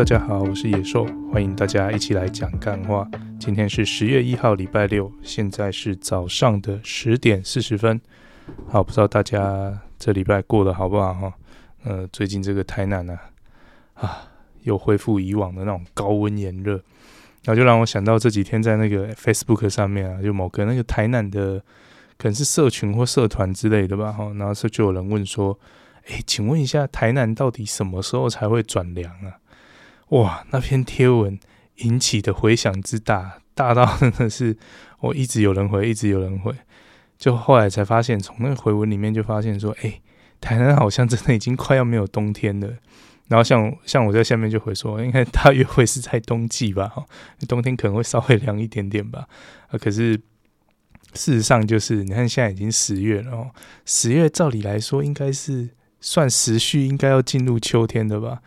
大家好，我是野兽，欢迎大家一起来讲干话。今天是十月一号，礼拜六，现在是早上的十点四十分。好，不知道大家这礼拜过得好不好哈？呃，最近这个台南呢，啊，啊，又恢复以往的那种高温炎热，然后就让我想到这几天在那个 Facebook 上面啊，就某个那个台南的，可能是社群或社团之类的吧，哈，然后就有人问说，哎，请问一下，台南到底什么时候才会转凉啊？哇，那篇贴文引起的回响之大，大到真的是我一直有人回，一直有人回。就后来才发现，从那个回文里面就发现说，哎，台南好像真的已经快要没有冬天了。然后像像我在下面就回说，应该大约会是在冬季吧，哈，冬天可能会稍微凉一点点吧。啊，可是事实上就是，你看现在已经十月了，哦，十月照理来说应该是算时序，应该要进入秋天的吧。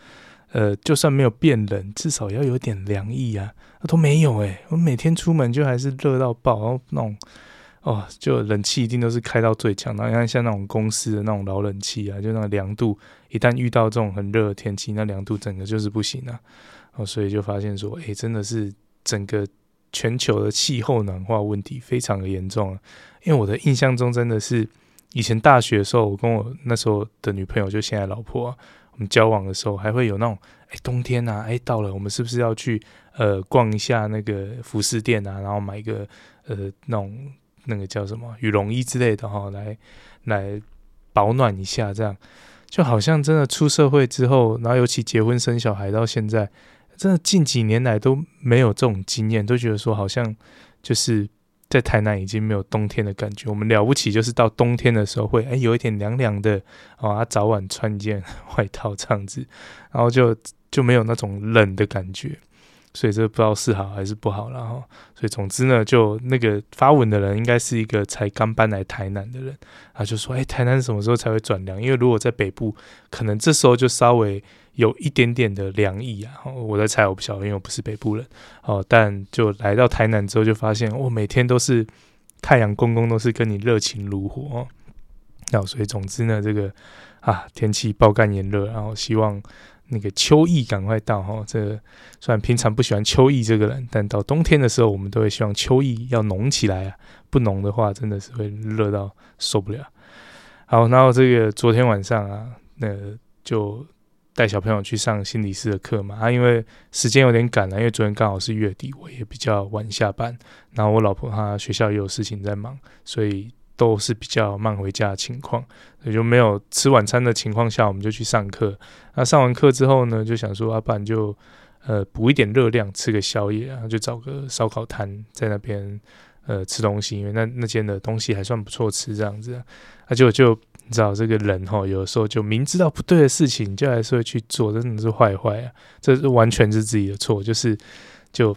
呃，就算没有变冷，至少要有点凉意啊，都没有诶、我每天出门就还是热到爆，然后那种哦，就冷气一定都是开到最强。然后你看像那种公司的那种老冷气啊，就那个凉度，一旦遇到这种很热的天气，那凉度整个就是不行啊。哦，所以就发现说，诶，真的是整个全球的气候暖化问题非常的严重啊。因为我的印象中，真的是以前大学的时候，我跟我那时候的女朋友，就现在老婆。我们交往的时候还会有那种，哎，冬天啊，哎，到了，我们是不是要去呃逛一下那个服饰店啊，然后买一个呃那种那个叫什么羽绒衣之类的哈，来来保暖一下，这样就好像真的出社会之后，然后尤其结婚生小孩到现在，真的近几年来都没有这种经验，都觉得说好像就是。在台南已经没有冬天的感觉，我们了不起就是到冬天的时候会哎有一点凉凉的啊，早晚穿一件外套这样子，然后就就没有那种冷的感觉，所以这不知道是好还是不好了哈。所以总之呢，就那个发文的人应该是一个才刚搬来台南的人，他就说哎，台南什么时候才会转凉？因为如果在北部，可能这时候就稍微。有一点点的凉意啊，我在猜，我不晓得，因为我不是北部人哦。但就来到台南之后，就发现我、每天都是太阳公公，都是跟你热情如火哦。那所以总之呢，这个啊天气爆干炎热，然后希望那个秋意赶快到哈、哦。这、虽然平常不喜欢秋意这个人，但到冬天的时候，我们都会希望秋意要浓起来啊。不浓的话，真的是会热到受不了。好，然后这个昨天晚上啊，那、就。带小朋友去上心理师的课嘛，啊，因为时间有点赶了，因为昨天刚好是月底，我也比较晚下班，然后我老婆她学校也有事情在忙，所以都是比较慢回家的情况，所以就没有吃晚餐的情况下，我们就去上课。那上完课之后呢，就想说，啊，不然就呃补一点热量，吃个宵夜，然后就找个烧烤摊在那边呃吃东西，因为那那间的东西还算不错吃，这样子，啊，就就。你知道这个人哈，有时候就明知道不对的事情，就还是会去做，真的是坏坏啊！这是完全是自己的错，就是就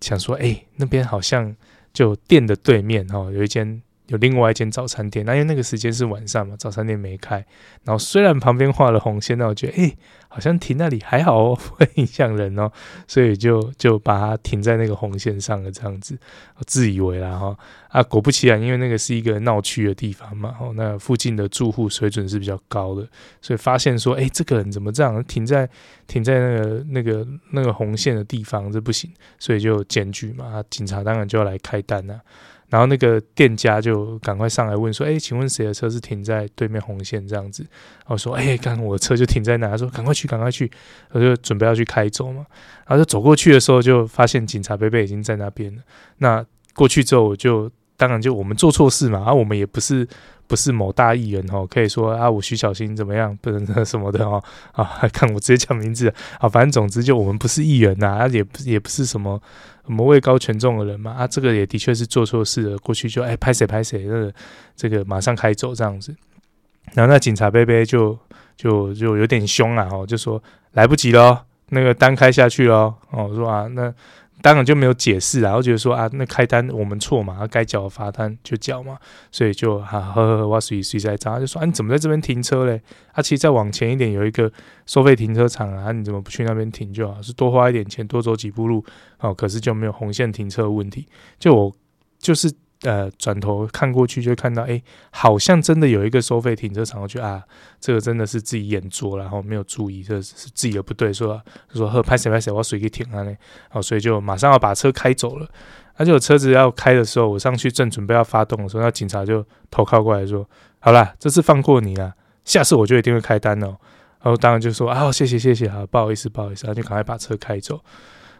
想说，哎，那边好像就店的对面哈，有一间。有另外一间早餐店，那因为那个时间是晚上嘛，早餐店没开。然后虽然旁边画了红线，那我觉得诶、好像停那里还好哦，不会影响人哦，所以就就把它停在那个红线上了，这样子，我自以为啦哈啊，果不其然，因为那个是一个闹区的地方嘛，哦，那附近的住户水准是比较高的，所以发现说，诶、这个人怎么这样停在停在那个那个那个红线的地方，这不行，所以就检举嘛，警察当然就要来开单了。然后那个店家就赶快上来问说：“哎，请问谁的车是停在对面红线这样子？”然后说：“哎，刚刚我的车就停在哪？”他说：“赶快去，赶快去！”我就准备要去开走嘛。然后就走过去的时候，就发现警察伯伯已经在那边了。那过去之后，我就当然就我们做错事嘛，啊，我们也不是。不是某大艺人哦，可以说啊，我徐小新怎么样，不能什么的哦，啊，看我直接讲名字啊，反正总之就我们不是艺人呐，啊，也不也不是什么什么位高权重的人嘛，啊，这个也的确是做错事了，过去就哎拍谁拍谁，那个这个马上开走这样子，然后那警察贝贝就就就有点凶啊，哦，就说来不及了，那个单开下去了，哦，我说啊那。当然就没有解释啊，然后觉得说啊，那开单我们错嘛，该缴罚单就缴嘛，所以就哈呵呵呵，我随随在找，他就说啊，你怎么在这边停车嘞？啊，其实再往前一点有一个收费停车场啊，你怎么不去那边停就好？是多花一点钱，多走几步路哦，可是就没有红线停车的问题。就我就是呃转头看过去，就看到哎，好像真的有一个收费停车场。我觉得啊，这个真的是自己眼拙，然后没有注意，这是自己的不对，说说呵，拍谁拍谁，我水给停了呢，好，所以就马上要把车开走了。而且我车子要开的时候，我上去正准备要发动的时候，那警察就投靠过来说：“好啦，这次放过你了，下次我就一定会开单哦。”然后当然就说：“啊，谢谢谢谢，好，不好意思不好意思。”然后就赶快把车开走，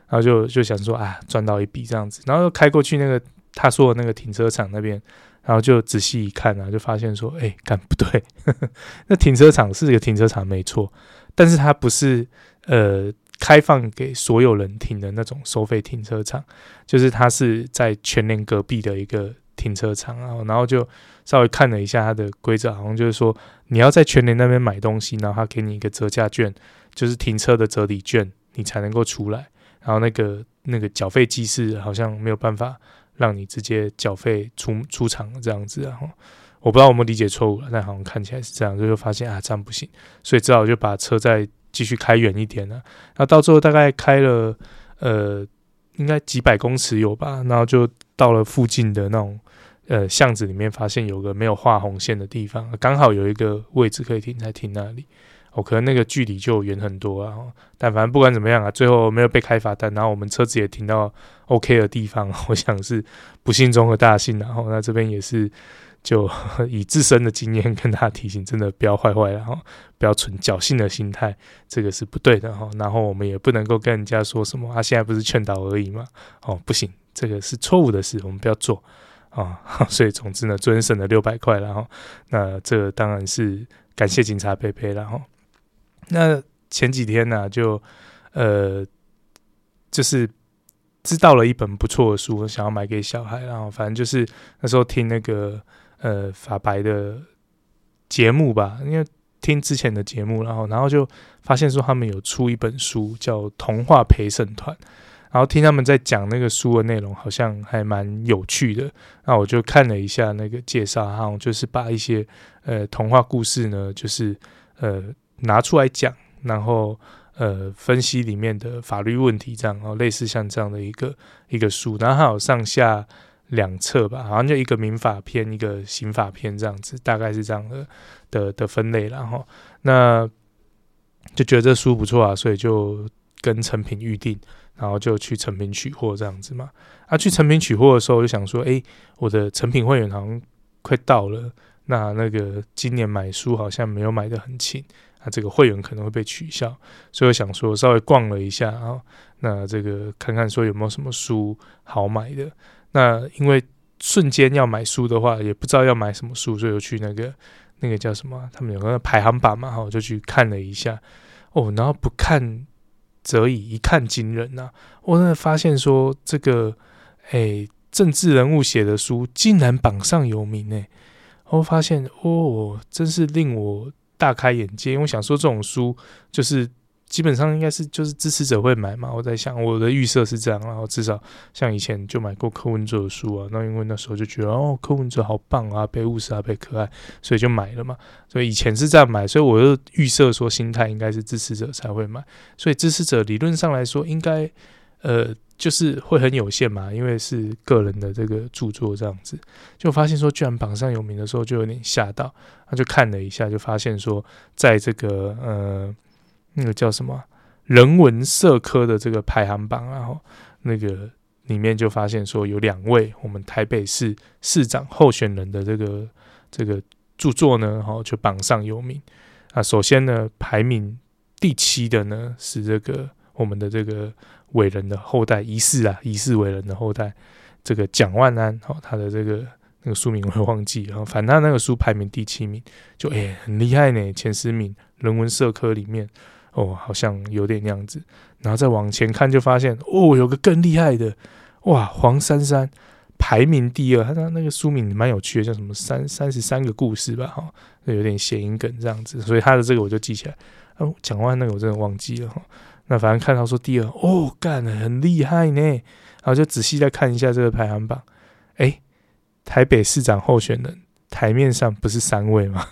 然后就就想说：“啊，赚到一笔这样子。”然后开过去那个他说的那个停车场那边，然后就仔细一看啊，就发现说：“哎，干不对，呵呵，那停车场是一个停车场没错，但是它不是呃。”开放给所有人停的那种收费停车场，就是它是在全联隔壁的一个停车场啊，然后就稍微看了一下它的规则，好像就是说你要在全联那边买东西，然后他给你一个折价券，就是停车的折抵券，你才能够出来。然后那个那个缴费机是好像没有办法让你直接缴费出出场这样子，然后我不知道我们理解错误了，但好像看起来是这样，就就发现啊这样不行，所以只好就把车再。继续开远一点了，然后到最后大概开了呃，应该几百公尺有吧，然后就到了附近的那种呃巷子里面，发现有个没有画红线的地方，刚好有一个位置可以停，才停那里。哦，可能那个距离就远很多啊，但反正不管怎么样啊，最后没有被开罚单，然后我们车子也停到 OK 的地方，我想是不幸中的大幸，然后那这边也是。就 以自身的经验跟大家提醒，真的不要坏坏，然后不要存侥幸的心态，这个是不对的哈。然后我们也不能够跟人家说什么，啊、现在不是劝导而已嘛。哦，不行，这个是错误的事，我们不要做啊。所以总之呢，尊省了六百块，然后那这当然是感谢警察佩佩了哈。那前几天呢、就呃，就是。知道了一本不错的书，想要买给小孩，然后反正就是那时候听那个呃法白的节目吧，因为听之前的节目，然后然后就发现说他们有出一本书叫《童话陪审团》，然后听他们在讲那个书的内容，好像还蛮有趣的。那我就看了一下那个介绍，然后就是把一些呃童话故事呢，就是呃拿出来讲，然后。呃，分析里面的法律问题，这样哦，类似像这样的一个一个书，然后还有上下两册吧，好像就一个民法篇，一个刑法篇这样子，大概是这样的的的分类，然后那就觉得这书不错啊，所以就跟成品预定，然后就去成品取货这样子嘛。啊，去成品取货的时候，就想说，哎，我的成品会员好像快到了，那那个今年买书好像没有买的很勤。那这个会员可能会被取消，所以我想说稍微逛了一下啊，那这个看看说有没有什么书好买的。那因为瞬间要买书的话，也不知道要买什么书，所以我去那个那个叫什么，他们有个排行榜嘛，哈，我就去看了一下。哦，然后不看则已，一看惊人呐！我真的发现说这个，哎，政治人物写的书竟然榜上有名哎！我发现哦，真是令我。大开眼界，因为我想说这种书就是基本上应该是就是支持者会买嘛。我在想我的预设是这样，然后至少像以前就买过柯文哲的书啊，那因为那时候就觉得哦柯文哲好棒啊，被务实啊，被可爱，所以就买了嘛。所以以前是这样买，所以我就预设说心态应该是支持者才会买，所以支持者理论上来说应该呃。就是会很有限嘛，因为是个人的这个著作这样子，就发现说居然榜上有名的时候就有点吓到，他就看了一下，就发现说在这个呃那个叫什么人文社科的这个排行榜，然后那个里面就发现说有两位我们台北市市长候选人的这个这个著作呢，然后就榜上有名啊。首先呢，排名第七的呢是这个我们的这个。伟人的后代，疑似啊，疑似伟人的后代，这个蒋万安，哦，他的这个那个书名我会忘记，然后反正他那个书排名第七名，就诶、很厉害呢，前十名人文社科里面，哦，好像有点那样子，然后再往前看就发现，哦，有个更厉害的，哇，黄珊珊排名第二，他那那个书名蛮有趣的，叫什么三三十三个故事吧，哈、哦，有点谐音梗这样子，所以他的这个我就记起来，哦，蒋万那个我真的忘记了哈。那反正看到说第二哦，干得很厉害呢，然后就仔细再看一下这个排行榜，哎，台北市长候选人台面上不是三位吗？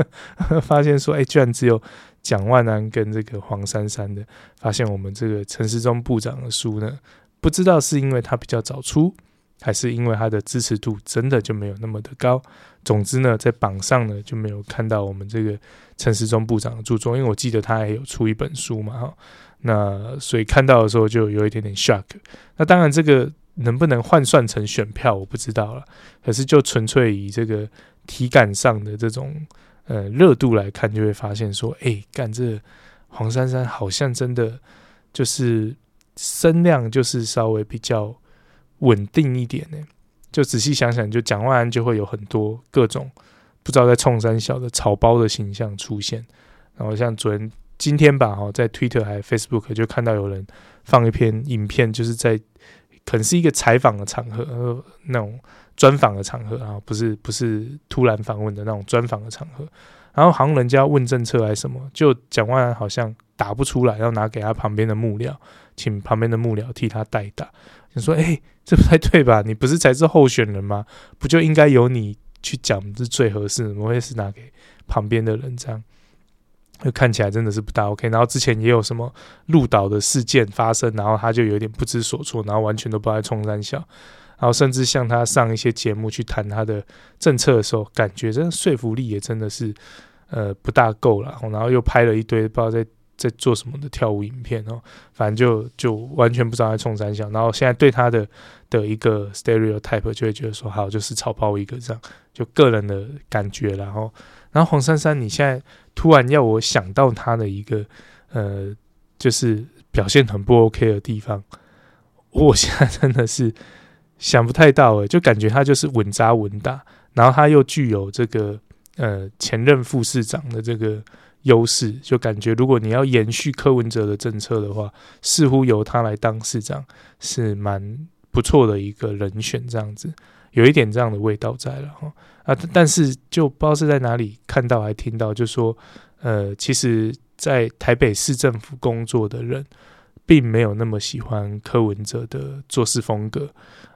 发现说，哎，居然只有蒋万安跟这个黄珊珊的。发现我们这个陈时中部长的书呢，不知道是因为他比较早出，还是因为他的支持度真的就没有那么的高？总之呢，在榜上呢就没有看到我们这个陈时中部长的著作，因为我记得他还有出一本书嘛，哈，那所以看到的时候就有一点点 shock。那当然，这个能不能换算成选票我不知道了，可是就纯粹以这个体感上的这种呃热度来看，就会发现说，哎，干这黄珊珊好像真的就是声量就是稍微比较稳定一点呢。就仔细想想，就蒋万安就会有很多各种不知道在冲三小的草包的形象出现。然后像昨天、今天吧，哈，在 Twitter 还 Facebook 就看到有人放一篇影片，就是在可能是一个采访的场合，呃，那种专访的场合啊，不是不是突然访问的那种专访的场合。然后好像人家问政策还是什么，就蒋万安好像答不出来，要拿给他旁边的幕僚，请旁边的幕僚替他代打。你说，哎、这不太对吧？你不是才是候选人吗？不就应该由你去讲是最合适的？怎么会是拿给旁边的人这样？就看起来真的是不大 OK。然后之前也有什么鹿岛的事件发生，然后他就有点不知所措，然后完全都不爱冲三小。然后甚至像他上一些节目去谈他的政策的时候，感觉真的说服力也真的是呃不大够了。然后又拍了一堆不知道在。在做什么的跳舞影片哦，反正就就完全不知道在冲三小，然后现在对他的的一个 stereotype 就会觉得说，好，就是草包一个这样，就个人的感觉，然后然后黄珊珊，你现在突然要我想到他的一个呃，就是表现很不 OK 的地方，我现在真的是想不太到诶，就感觉他就是稳扎稳打，然后他又具有这个呃前任副市长的这个。优势就感觉，如果你要延续柯文哲的政策的话，似乎由他来当市长是蛮不错的一个人选，这样子有一点这样的味道在了哈啊，但是就不知道是在哪里看到还听到，就说呃，其实，在台北市政府工作的人，并没有那么喜欢柯文哲的做事风格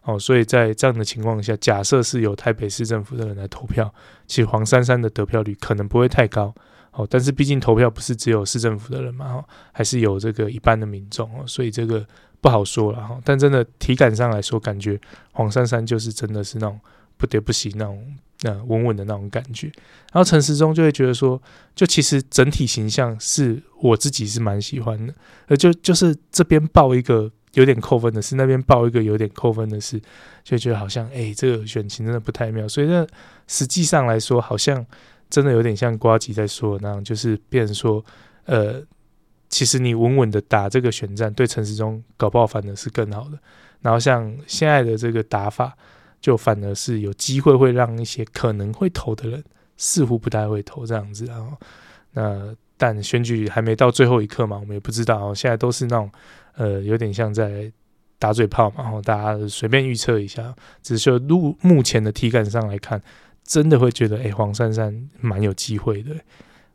哦，所以在这样的情况下，假设是有台北市政府的人来投票，其实黄珊珊的得票率可能不会太高。哦，但是毕竟投票不是只有市政府的人嘛，哈，还是有这个一般的民众哦，所以这个不好说了哈。但真的体感上来说，感觉黄珊珊就是真的是那种不得不行那种那稳稳的那种感觉。然后陈时中就会觉得说，就其实整体形象是我自己是蛮喜欢的，呃，就就是这边报一个有点扣分的事，那边报一个有点扣分的事，就觉得好像哎，这个选情真的不太妙。所以呢实际上来说，好像。真的有点像瓜吉在说的那样，就是变成说，呃，其实你稳稳的打这个选战，对陈时中搞不好反而是更好的。然后像现在的这个打法，就反而是有机会会让一些可能会投的人，似乎不太会投这样子。然后，那但选举还没到最后一刻嘛，我们也不知道。现在都是那种，呃，有点像在打嘴炮嘛，然后大家随便预测一下。只是说，目目前的体感上来看。真的会觉得，哎、黄珊珊蛮有机会的，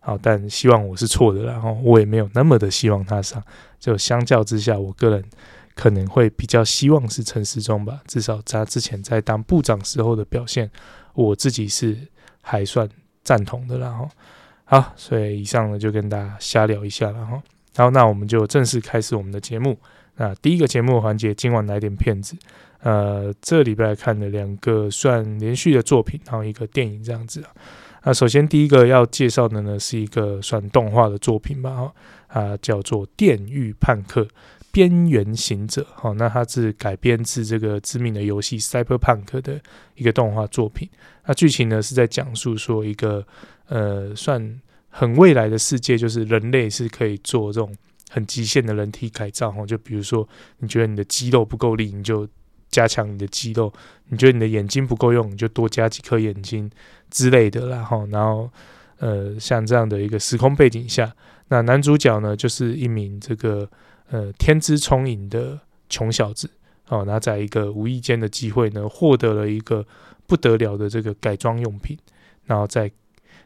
好，但希望我是错的，然后我也没有那么的希望他上。就相较之下，我个人可能会比较希望是陈时中吧，至少他之前在当部长时候的表现，我自己是还算赞同的，然后好，所以以上呢就跟大家瞎聊一下了哈。好，那我们就正式开始我们的节目。那第一个节目环节，今晚来点片子。呃，这礼拜看了两个算连续的作品，然后一个电影这样子啊。那首先第一个要介绍的呢，是一个算动画的作品吧，哈，啊，叫做《电狱叛客：边缘行者》。好，那它是改编自这个知名的游戏《Cyberpunk》的一个动画作品。那剧情呢是在讲述说一个呃，算很未来的世界，就是人类是可以做这种很极限的人体改造，哈，就比如说你觉得你的肌肉不够力，你就加强你的肌肉，你觉得你的眼睛不够用，你就多加几颗眼睛之类的啦。然后，然后，呃，像这样的一个时空背景下，那男主角呢，就是一名这个呃天资聪颖的穷小子哦。那在一个无意间的机会呢，获得了一个不得了的这个改装用品。然后在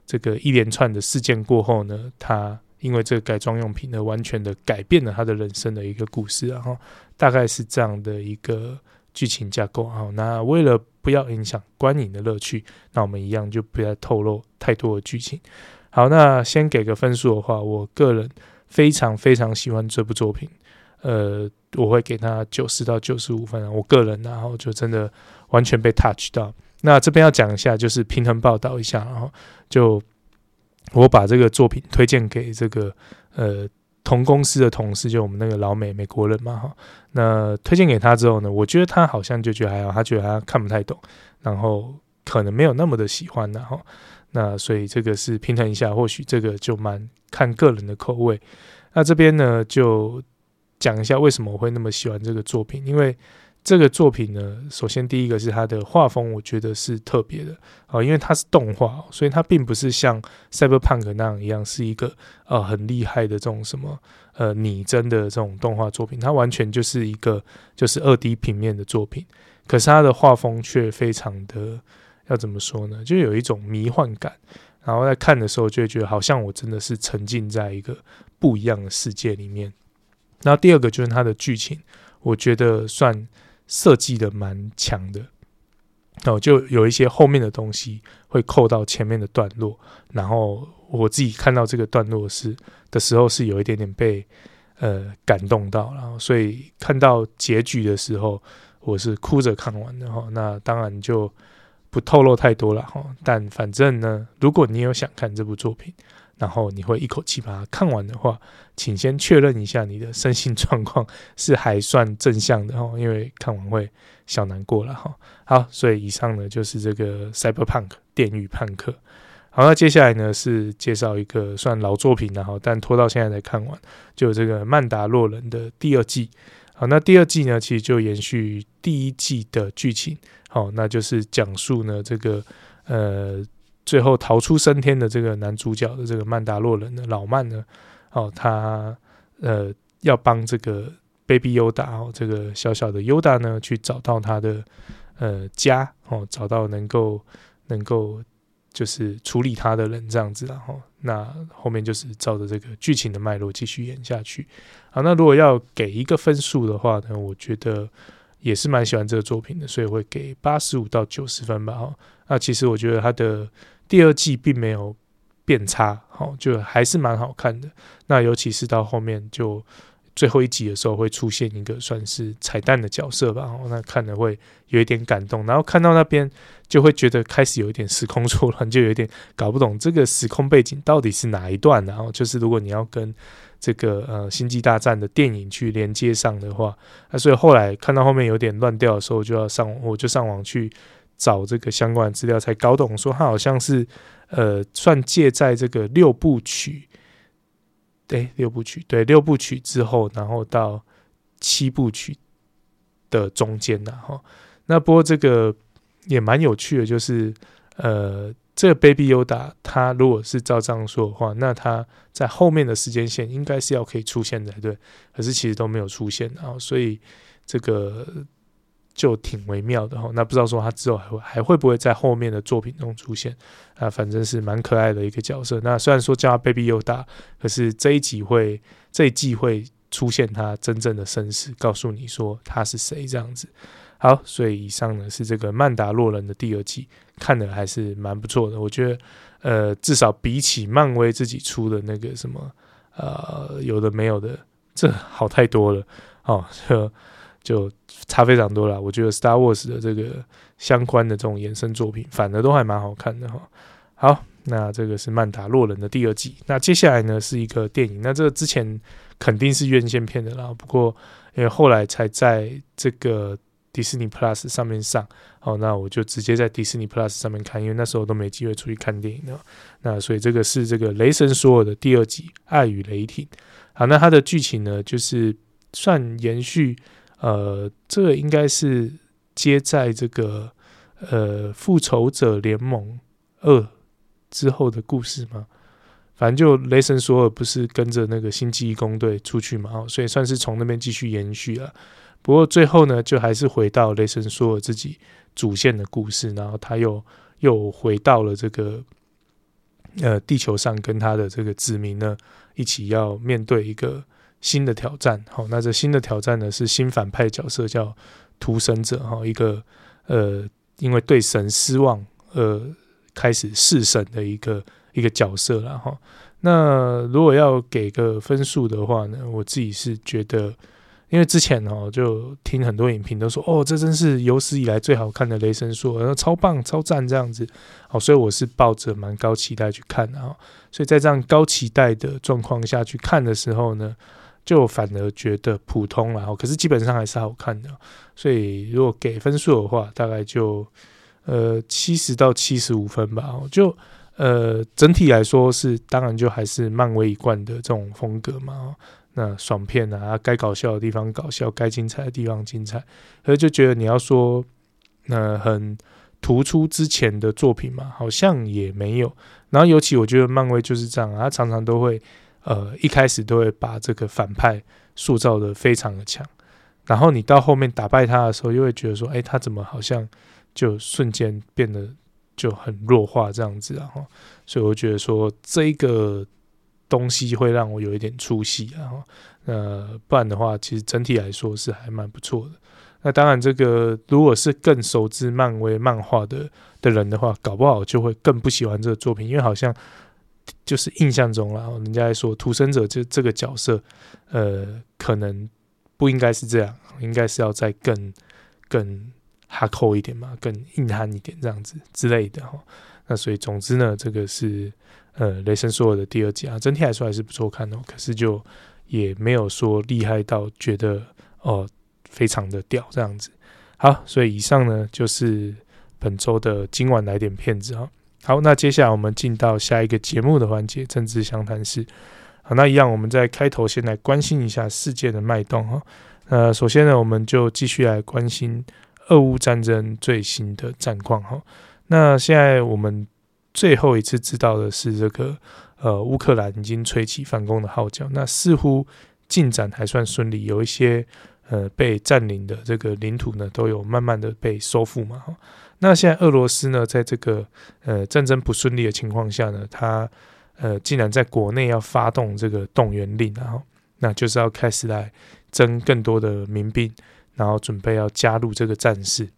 这个一连串的事件过后呢，他因为这个改装用品呢，完全的改变了他的人生的一个故事。然后大概是这样的一个。剧情架构好，那为了不要影响观影的乐趣，那我们一样就不要透露太多的剧情。好，那先给个分数的话，我个人非常非常喜欢这部作品。呃，我会给他九十到九十五分啊，我个人然后就真的完全被 touch 到。那这边要讲一下，就是平衡报道一下，然后就我把这个作品推荐给这个呃同公司的同事，就我们那个老美美国人嘛哈。那推荐给他之后呢，我觉得他好像就觉得还好，他觉得他看不太懂，然后可能没有那么的喜欢，然后那所以这个是平衡一下，或许这个就蛮看个人的口味。那这边呢就讲一下为什么我会那么喜欢这个作品，因为。这个作品呢，首先第一个是它的画风，我觉得是特别的啊，因为它是动画，所以它并不是像 Cyberpunk 那样一样是一个呃很厉害的这种什么呃拟真的这种动画作品，它完全就是一个就是二 D 平面的作品，可是它的画风却非常的要怎么说呢？就有一种迷幻感，然后在看的时候就会觉得好像我真的是沉浸在一个不一样的世界里面。然后第二个就是它的剧情，我觉得算。设计的蛮强的，哦，就有一些后面的东西会扣到前面的段落，然后我自己看到这个段落是的时候，是有一点点被呃感动到，然后所以看到结局的时候，我是哭着看完的哈。那当然就不透露太多了哈，但反正呢，如果你有想看这部作品。然后你会一口气把它看完的话，请先确认一下你的身心状况是还算正向的哦，因为看完会小难过了哈。好，所以以上呢就是这个 Cyberpunk 电驭叛客。好，那接下来呢是介绍一个算老作品然后但拖到现在才看完，就这个《曼达洛人》的第二季。好，那第二季呢其实就延续第一季的剧情，好，那就是讲述呢这个呃。最后逃出升天的这个男主角的这个曼达洛人的老曼呢，哦，他呃要帮这个 Baby Yoda 哦，这个小小的 Yoda 呢去找到他的呃家哦，找到能够能够就是处理他的人这样子，然后那后面就是照着这个剧情的脉络继续演下去。好，那如果要给一个分数的话呢，我觉得也是蛮喜欢这个作品的，所以会给八十五到九十分吧。哈，那其实我觉得他的。第二季并没有变差，好，就还是蛮好看的。那尤其是到后面，就最后一集的时候，会出现一个算是彩蛋的角色吧。那看了会有一点感动，然后看到那边就会觉得开始有一点时空错乱，就有点搞不懂这个时空背景到底是哪一段。然后就是如果你要跟这个呃星际大战的电影去连接上的话，那所以后来看到后面有点乱掉的时候，就要上我就上网去。找这个相关的资料，才搞懂说他好像是，呃，算借在这个六部曲，对，六部曲，对，六部曲之后，然后到七部曲的中间呐，哈。那不过这个也蛮有趣的，就是，呃，这个 Baby Yoda 他如果是照这样说的话，那他在后面的时间线应该是要可以出现的，对，可是其实都没有出现，啊所以这个。就挺微妙的哈，那不知道说他之后还会还会不会在后面的作品中出现啊？反正是蛮可爱的一个角色。那虽然说叫他 Baby Yoda，可是这一集会这一季会出现他真正的身世，告诉你说他是谁这样子。好，所以以上呢是这个曼达洛人的第二季，看的还是蛮不错的。我觉得呃，至少比起漫威自己出的那个什么呃有的没有的，这好太多了哦。就就差非常多了，我觉得 Star Wars 的这个相关的这种衍生作品，反而都还蛮好看的哈。好，那这个是《曼达洛人》的第二季，那接下来呢是一个电影，那这个之前肯定是院线片的啦，不过因为后来才在这个迪士尼 Plus 上面上，好，那我就直接在迪士尼 Plus 上面看，因为那时候都没机会出去看电影了。那所以这个是这个《雷神索尔》的第二集《爱与雷霆》。好，那它的剧情呢，就是算延续。呃，这个应该是接在这个呃《复仇者联盟二》之后的故事吗？反正就雷神索尔不是跟着那个星际异攻队出去嘛，所以算是从那边继续延续了。不过最后呢，就还是回到雷神索尔自己主线的故事，然后他又又回到了这个呃地球上，跟他的这个子民呢一起要面对一个。新的挑战，好，那这新的挑战呢是新反派角色叫屠神者，哈，一个呃，因为对神失望而开始弑神的一个一个角色了，哈。那如果要给个分数的话呢，我自己是觉得，因为之前哦，就听很多影评都说，哦，这真是有史以来最好看的雷神说，超棒、超赞这样子。好，所以我是抱着蛮高期待去看的哈。所以在这样高期待的状况下去看的时候呢，就反而觉得普通了。可是基本上还是好看的。所以如果给分数的话，大概就呃七十到七十五分吧。就呃整体来说是，当然就还是漫威一贯的这种风格嘛。那爽片啊，该搞笑的地方搞笑，该精彩的地方精彩，所以就觉得你要说，那很突出之前的作品嘛，好像也没有。然后尤其我觉得漫威就是这样，他常常都会，呃，一开始都会把这个反派塑造得非常的强，然后你到后面打败他的时候，又会觉得说，哎，他怎么好像就瞬间变得就很弱化这样子啊？所以我觉得说这个。东西会让我有一点出戏，然后呃，不然的话，其实整体来说是还蛮不错的。那当然，这个如果是更熟知漫威漫画的的人的话，搞不好就会更不喜欢这个作品，因为好像就是印象中啦，人家说屠神者这这个角色，呃，可能不应该是这样，应该是要再更更哈扣一点嘛，更硬汉一点这样子之类的哈。那所以总之呢，这个是。呃，雷神索尔的第二集啊，整体来说还是不错看哦。可是就也没有说厉害到觉得哦、非常的屌这样子。好，所以以上呢就是本周的今晚来点片子哈。好，那接下来我们进到下一个节目的环节——政治相谈室。好，那一样我们在开头先来关心一下世界的脉动哈。呃，首先呢，我们就继续来关心俄乌战争最新的战况哈。那现在我们。最后一次知道的是，这个呃，乌克兰已经吹起反攻的号角，那似乎进展还算顺利，有一些呃被占领的这个领土呢，都有慢慢的被收复嘛。那现在俄罗斯呢，在这个呃战争不顺利的情况下呢，他呃竟然在国内要发动这个动员令，然后那就是要开始来征更多的民兵，然后准备要加入这个战事。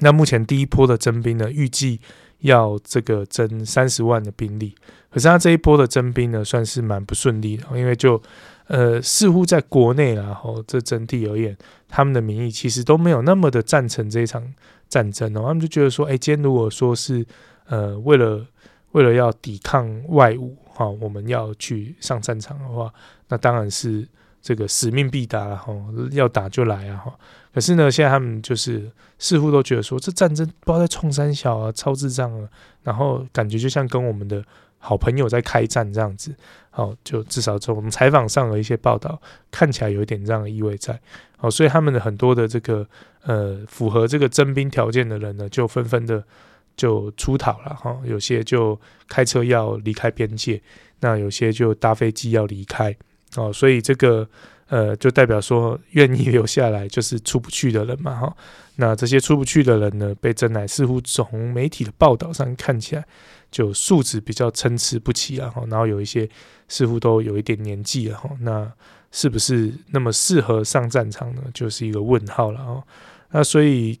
那目前第一波的征兵呢，预计。要这个征三十万的兵力，可是他这一波的征兵呢，算是蛮不顺利的，因为就呃似乎在国内然后这整体而言，他们的民意其实都没有那么的赞成这一场战争哦，他们就觉得说，哎，今天如果说是呃为了为了要抵抗外侮哈，我们要去上战场的话，那当然是这个使命必达哈，要打就来啊哈。可是呢，现在他们就是似乎都觉得说，这战争不知道在冲三小啊，超智障啊，然后感觉就像跟我们的好朋友在开战这样子。好，就至少从我们采访上的一些报道看起来有一点这样的意味在。好，所以他们的很多的这个呃符合这个征兵条件的人呢，就纷纷的就出逃了哈。有些就开车要离开边界，那有些就搭飞机要离开。哦，所以这个。呃，就代表说愿意留下来就是出不去的人嘛，哈。那这些出不去的人呢，被征来，似乎从媒体的报道上看起来，就素质比较参差不齐啊，哈。然后有一些似乎都有一点年纪了，哈。那是不是那么适合上战场呢？就是一个问号了，哈。那所以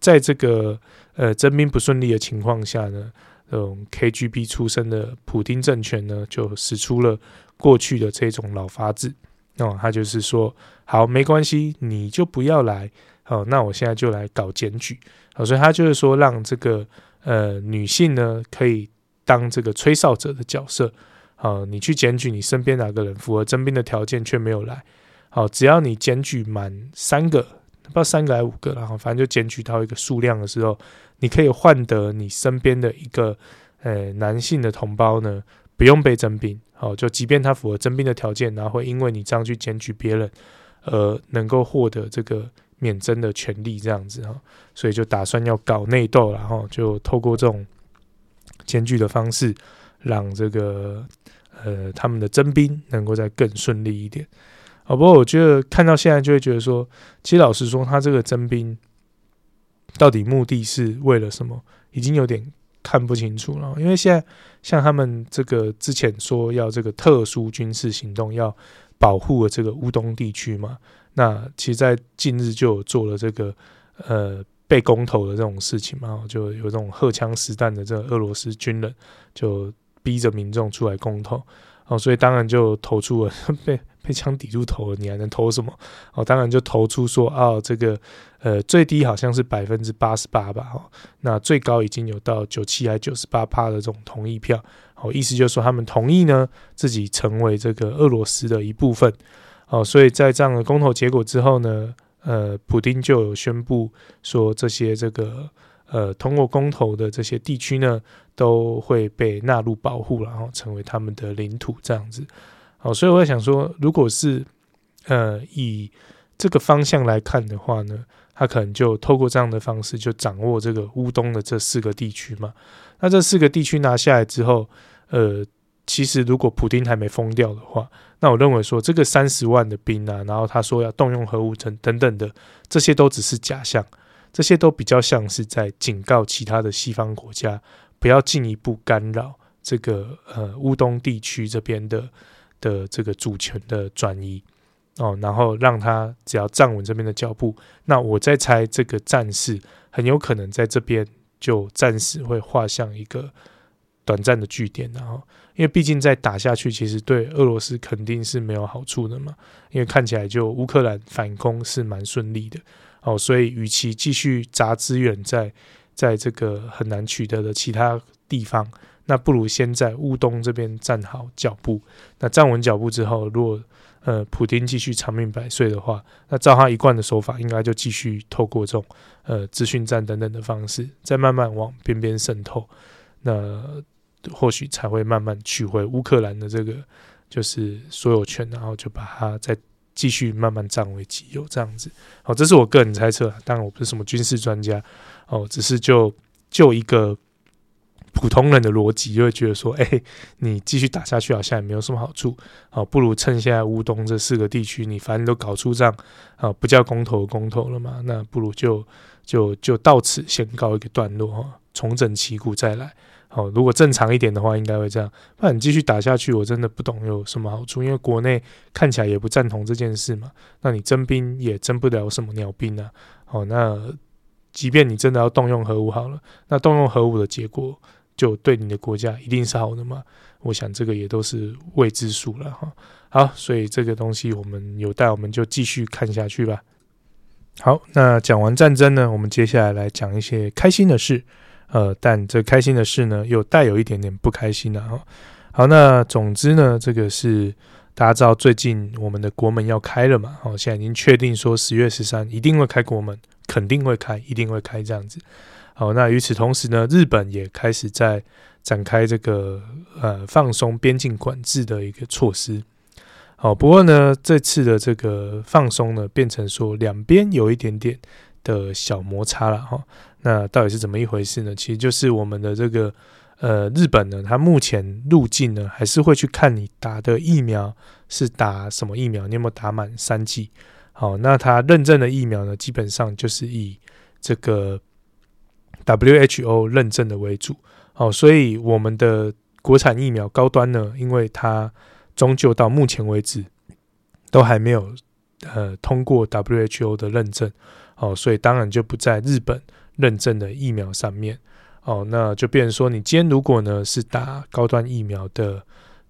在这个呃征兵不顺利的情况下呢，这种 KGB 出身的普丁政权呢，就使出了过去的这种老法子。哦，他就是说，好，没关系，你就不要来。好，那我现在就来搞检举。好，所以他就是说，让这个呃女性呢，可以当这个吹哨者的角色。好，你去检举你身边哪个人符合征兵的条件却没有来。好，只要你检举满三个，不知道三个还五个，然后反正就检举到一个数量的时候，你可以换得你身边的一个呃男性的同胞呢，不用被征兵。好，就即便他符合征兵的条件，然后会因为你这样去检举别人，而能够获得这个免征的权利，这样子哈，所以就打算要搞内斗，然后就透过这种检举的方式，让这个呃他们的征兵能够再更顺利一点。哦，不过我觉得看到现在就会觉得说，其实老实说，他这个征兵到底目的是为了什么，已经有点。看不清楚了，因为现在像他们这个之前说要这个特殊军事行动，要保护这个乌东地区嘛。那其实，在近日就有做了这个呃被公投的这种事情嘛，就有这种荷枪实弹的这个俄罗斯军人就逼着民众出来公投，哦，所以当然就投出了被 被枪抵住头了，你还能投什么？哦，当然就投出说，哦，这个呃最低好像是百分之八十八吧，哦，那最高已经有到九七还九十八趴的这种同意票，哦，意思就是说他们同意呢自己成为这个俄罗斯的一部分，哦，所以在这样的公投结果之后呢，呃，普丁就有宣布说这些这个。呃，通过公投的这些地区呢，都会被纳入保护，然后成为他们的领土这样子。好，所以我在想说，如果是呃以这个方向来看的话呢，他可能就透过这样的方式，就掌握这个乌东的这四个地区嘛。那这四个地区拿下来之后，呃，其实如果普丁还没疯掉的话，那我认为说这个三十万的兵啊，然后他说要动用核武等等等的，这些都只是假象。这些都比较像是在警告其他的西方国家，不要进一步干扰这个呃乌东地区这边的的这个主权的转移哦，然后让他只要站稳这边的脚步，那我在猜这个战事很有可能在这边就暂时会画向一个短暂的句点，然后因为毕竟再打下去，其实对俄罗斯肯定是没有好处的嘛，因为看起来就乌克兰反攻是蛮顺利的。哦，所以与其继续砸资源在在这个很难取得的其他地方，那不如先在乌东这边站好脚步。那站稳脚步之后，如果呃普丁继续长命百岁的话，那照他一贯的手法，应该就继续透过这种呃资讯战等等的方式，再慢慢往边边渗透。那或许才会慢慢取回乌克兰的这个就是所有权，然后就把它再。继续慢慢占为己有，这样子，好，这是我个人猜测，当然我不是什么军事专家，哦，只是就就一个普通人的逻辑，就会觉得说，哎、你继续打下去好像也没有什么好处，好，不如趁现在乌东这四个地区，你反正都搞出这样，啊，不叫公投公投了嘛，那不如就就就到此先告一个段落哈，重整旗鼓再来。好，如果正常一点的话，应该会这样。不然你继续打下去，我真的不懂有什么好处。因为国内看起来也不赞同这件事嘛。那你征兵也征不了什么鸟兵啊。好，那即便你真的要动用核武好了，那动用核武的结果就对你的国家一定是好的吗？我想这个也都是未知数了哈。好，所以这个东西我们有待我们就继续看下去吧。好，那讲完战争呢，我们接下来来讲一些开心的事。呃，但这开心的事呢，又带有一点点不开心的哈。好，那总之呢，这个是大家知道，最近我们的国门要开了嘛？哦，现在已经确定说十月十三一定会开国门，肯定会开，一定会开这样子。好，那与此同时呢，日本也开始在展开这个呃放松边境管制的一个措施。好，不过呢，这次的这个放松呢，变成说两边有一点点的小摩擦了哈。那到底是怎么一回事呢？其实就是我们的这个呃日本呢，它目前入境呢还是会去看你打的疫苗是打什么疫苗，你有没有打满三剂？好，那它认证的疫苗呢，基本上就是以这个 WHO 认证的为主。好，所以我们的国产疫苗高端呢，因为它终究到目前为止都还没有呃通过 WHO 的认证。哦，所以当然就不在日本。认证的疫苗上面，哦，那就变成说，你今天如果呢是打高端疫苗的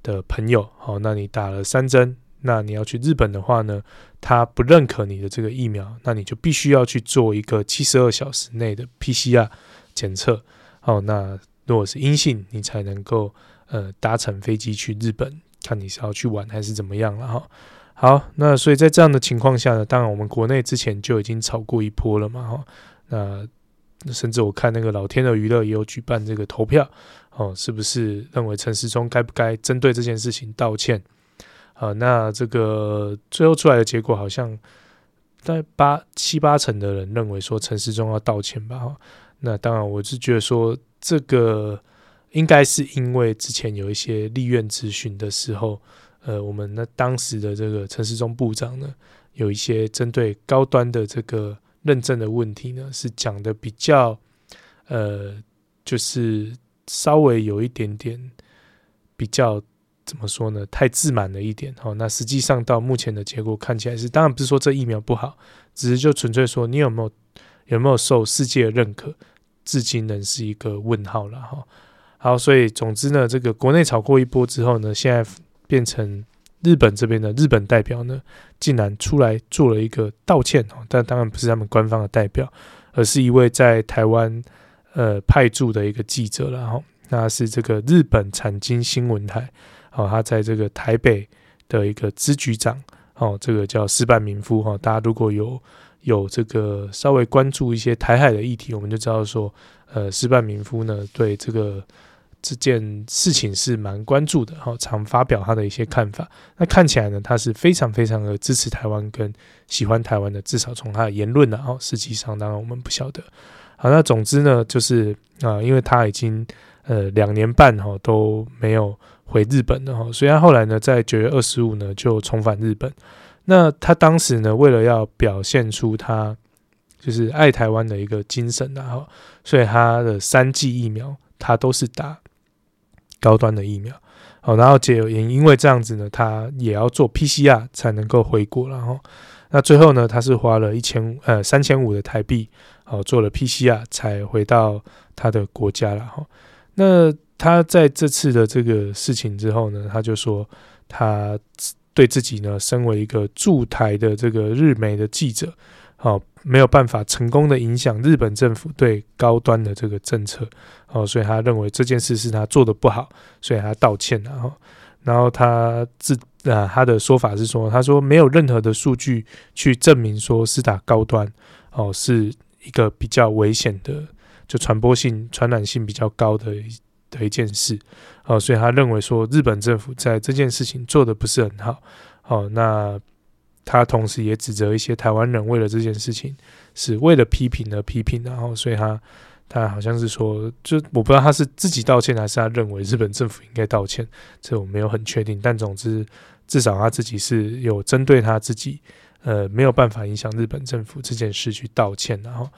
的朋友，好，那你打了三针，那你要去日本的话呢，他不认可你的这个疫苗，那你就必须要去做一个七十二小时内的 PCR 检测，好，那如果是阴性，你才能够呃搭乘飞机去日本，看你是要去玩还是怎么样了哈。好，那所以在这样的情况下呢，当然我们国内之前就已经炒过一波了嘛，哈，那。甚至我看那个老天的娱乐也有举办这个投票，哦，是不是认为陈时中该不该针对这件事情道歉？啊，那这个最后出来的结果好像在八七八成的人认为说陈时中要道歉吧？哈，那当然我是觉得说这个应该是因为之前有一些立院咨询的时候，呃，我们那当时的这个陈时中部长呢，有一些针对高端的这个。认证的问题呢，是讲的比较，呃，就是稍微有一点点比较怎么说呢？太自满了一点。好，那实际上到目前的结果看起来是，当然不是说这疫苗不好，只是就纯粹说你有没有有没有受世界的认可，至今仍是一个问号了哈。好，所以总之呢，这个国内炒过一波之后呢，现在变成日本这边的日本代表呢，竟然出来做了一个道歉哦，但当然不是他们官方的代表，而是一位在台湾呃派驻的一个记者了哈。那是这个日本产经新闻台哦，他在这个台北的一个支局长哦，这个叫矢板民夫哈。大家如果有有这个稍微关注一些台海的议题，我们就知道说，呃，矢板民夫呢对这个。这件事情是蛮关注的，哈，常发表他的一些看法。那看起来呢，他是非常非常的支持台湾跟喜欢台湾的，至少从他的言论呢，哦，实际上当然我们不晓得。好，那总之呢，就是啊，因为他已经呃两年半哈都没有回日本了哈，所以他后来呢，在九月二十五呢就重返日本。那他当时呢，为了要表现出他就是爱台湾的一个精神然后，所以他的三剂疫苗他都是打。高端的疫苗，好，然后也也因为这样子呢，他也要做 PCR 才能够回国，然后那最后呢，他是花了一千呃三千五的台币，好做了 PCR 才回到他的国家了哈。那他在这次的这个事情之后呢，他就说他对自己呢，身为一个驻台的这个日媒的记者。好，没有办法成功的影响日本政府对高端的这个政策，哦，所以他认为这件事是他做的不好，所以他道歉，然后，然后他自啊，他的说法是说，他说没有任何的数据去证明说是打高端，哦，是一个比较危险的，就传播性、传染性比较高的的一件事，哦，所以他认为说日本政府在这件事情做的不是很好，哦，那。他同时也指责一些台湾人为了这件事情是为了批评而批评，然后所以他他好像是说，就我不知道他是自己道歉还是他认为日本政府应该道歉，这我没有很确定。但总之，至少他自己是有针对他自己呃没有办法影响日本政府这件事去道歉。然后，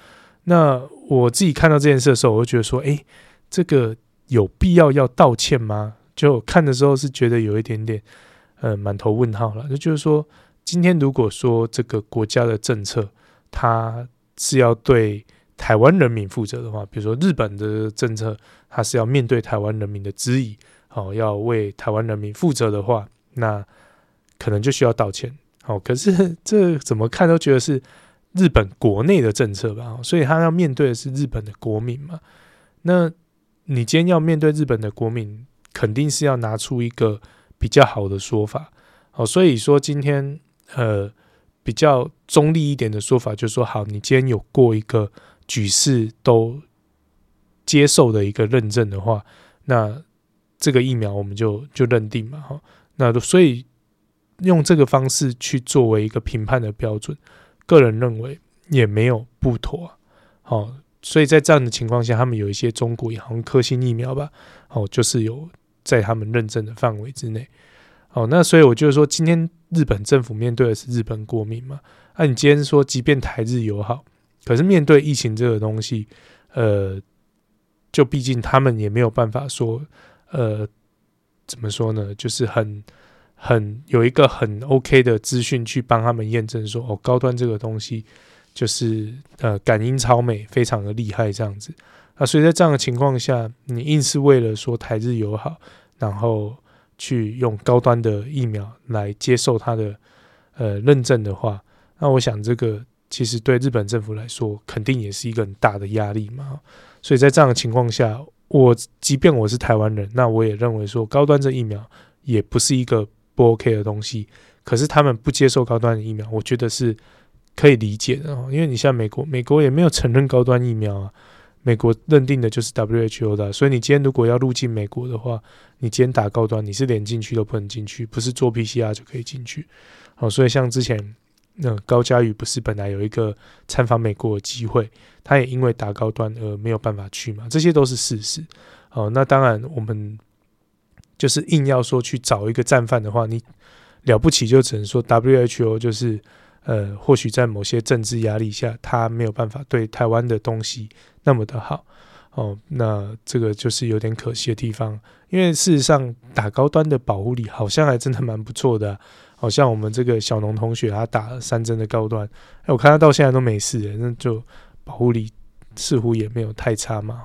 那我自己看到这件事的时候，我就觉得说，诶，这个有必要要道歉吗？就看的时候是觉得有一点点呃满头问号了，那就是说。今天如果说这个国家的政策，它是要对台湾人民负责的话，比如说日本的政策，它是要面对台湾人民的质疑，好，要为台湾人民负责的话，那可能就需要道歉。好，可是这怎么看都觉得是日本国内的政策吧，所以他要面对的是日本的国民嘛。那你今天要面对日本的国民，肯定是要拿出一个比较好的说法。好，所以说今天。呃，比较中立一点的说法就是说，好，你今天有过一个举世都接受的一个认证的话，那这个疫苗我们就就认定嘛，哈。那所以用这个方式去作为一个评判的标准，个人认为也没有不妥。好，所以在这样的情况下，他们有一些中国也好像科兴疫苗吧，哦，就是有在他们认证的范围之内。哦，那所以我就是说，今天日本政府面对的是日本国民嘛？那、你今天说，即便台日友好，可是面对疫情这个东西，呃，就毕竟他们也没有办法说，呃，怎么说呢？就是很很有一个很 OK 的资讯去帮他们验证说，哦，高端这个东西就是呃感应超美，非常的厉害这样子。啊，所以在这样的情况下，你硬是为了说台日友好，然后。去用高端的疫苗来接受它的呃认证的话，那我想这个其实对日本政府来说，肯定也是一个很大的压力嘛。所以在这样的情况下，我即便我是台湾人，那我也认为说高端这疫苗也不是一个不 OK 的东西。可是他们不接受高端的疫苗，我觉得是可以理解的哦，因为你像美国，美国也没有承认高端疫苗啊。美国认定的就是 WHO 的，所以你今天如果要入境美国的话，你今天打高端，你是连进去都不能进去，不是做 PCR 就可以进去。好，所以像之前那高嘉宇不是本来有一个参访美国的机会，他也因为打高端而没有办法去嘛，这些都是事实。好，那当然我们就是硬要说去找一个战犯的话，你了不起就只能说 WHO 就是。呃，或许在某些政治压力下，他没有办法对台湾的东西那么的好哦。那这个就是有点可惜的地方，因为事实上打高端的保护力好像还真的蛮不错的。好像我们这个小农同学他打了三针的高端，哎，我看他到现在都没事，那就保护力似乎也没有太差嘛。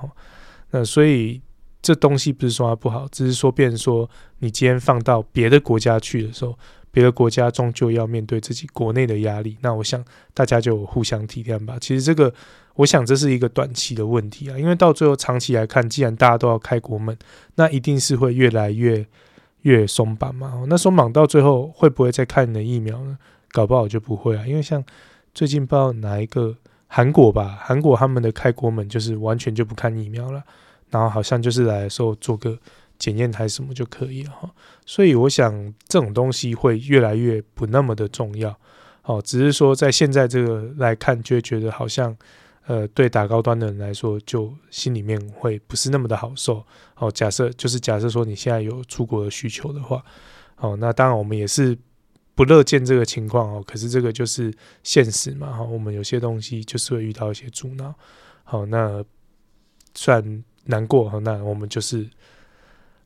那所以这东西不是说它不好，只是说，变成说你今天放到别的国家去的时候，别的国家终究要面对自己国内的压力。那我想大家就互相体谅吧。其实这个，我想这是一个短期的问题啊，因为到最后长期来看，既然大家都要开国门，那一定是会越来越越松绑嘛。那松绑到最后会不会再看你的疫苗呢？搞不好就不会啊，因为像最近不知道哪一个韩国吧，韩国他们的开国门就是完全就不看疫苗了，然后好像就是来的时候做个检验台什么就可以了哈。所以我想这种东西会越来越不那么的重要，哦，只是说在现在这个来看，就会觉得好像呃，对打高端的人来说，就心里面会不是那么的好受。哦，假设就是假设说你现在有出国的需求的话，哦，那当然我们也是。不乐见这个情况哦，可是这个就是现实嘛哈。我们有些东西就是会遇到一些阻挠，好，那虽然难过哈，那我们就是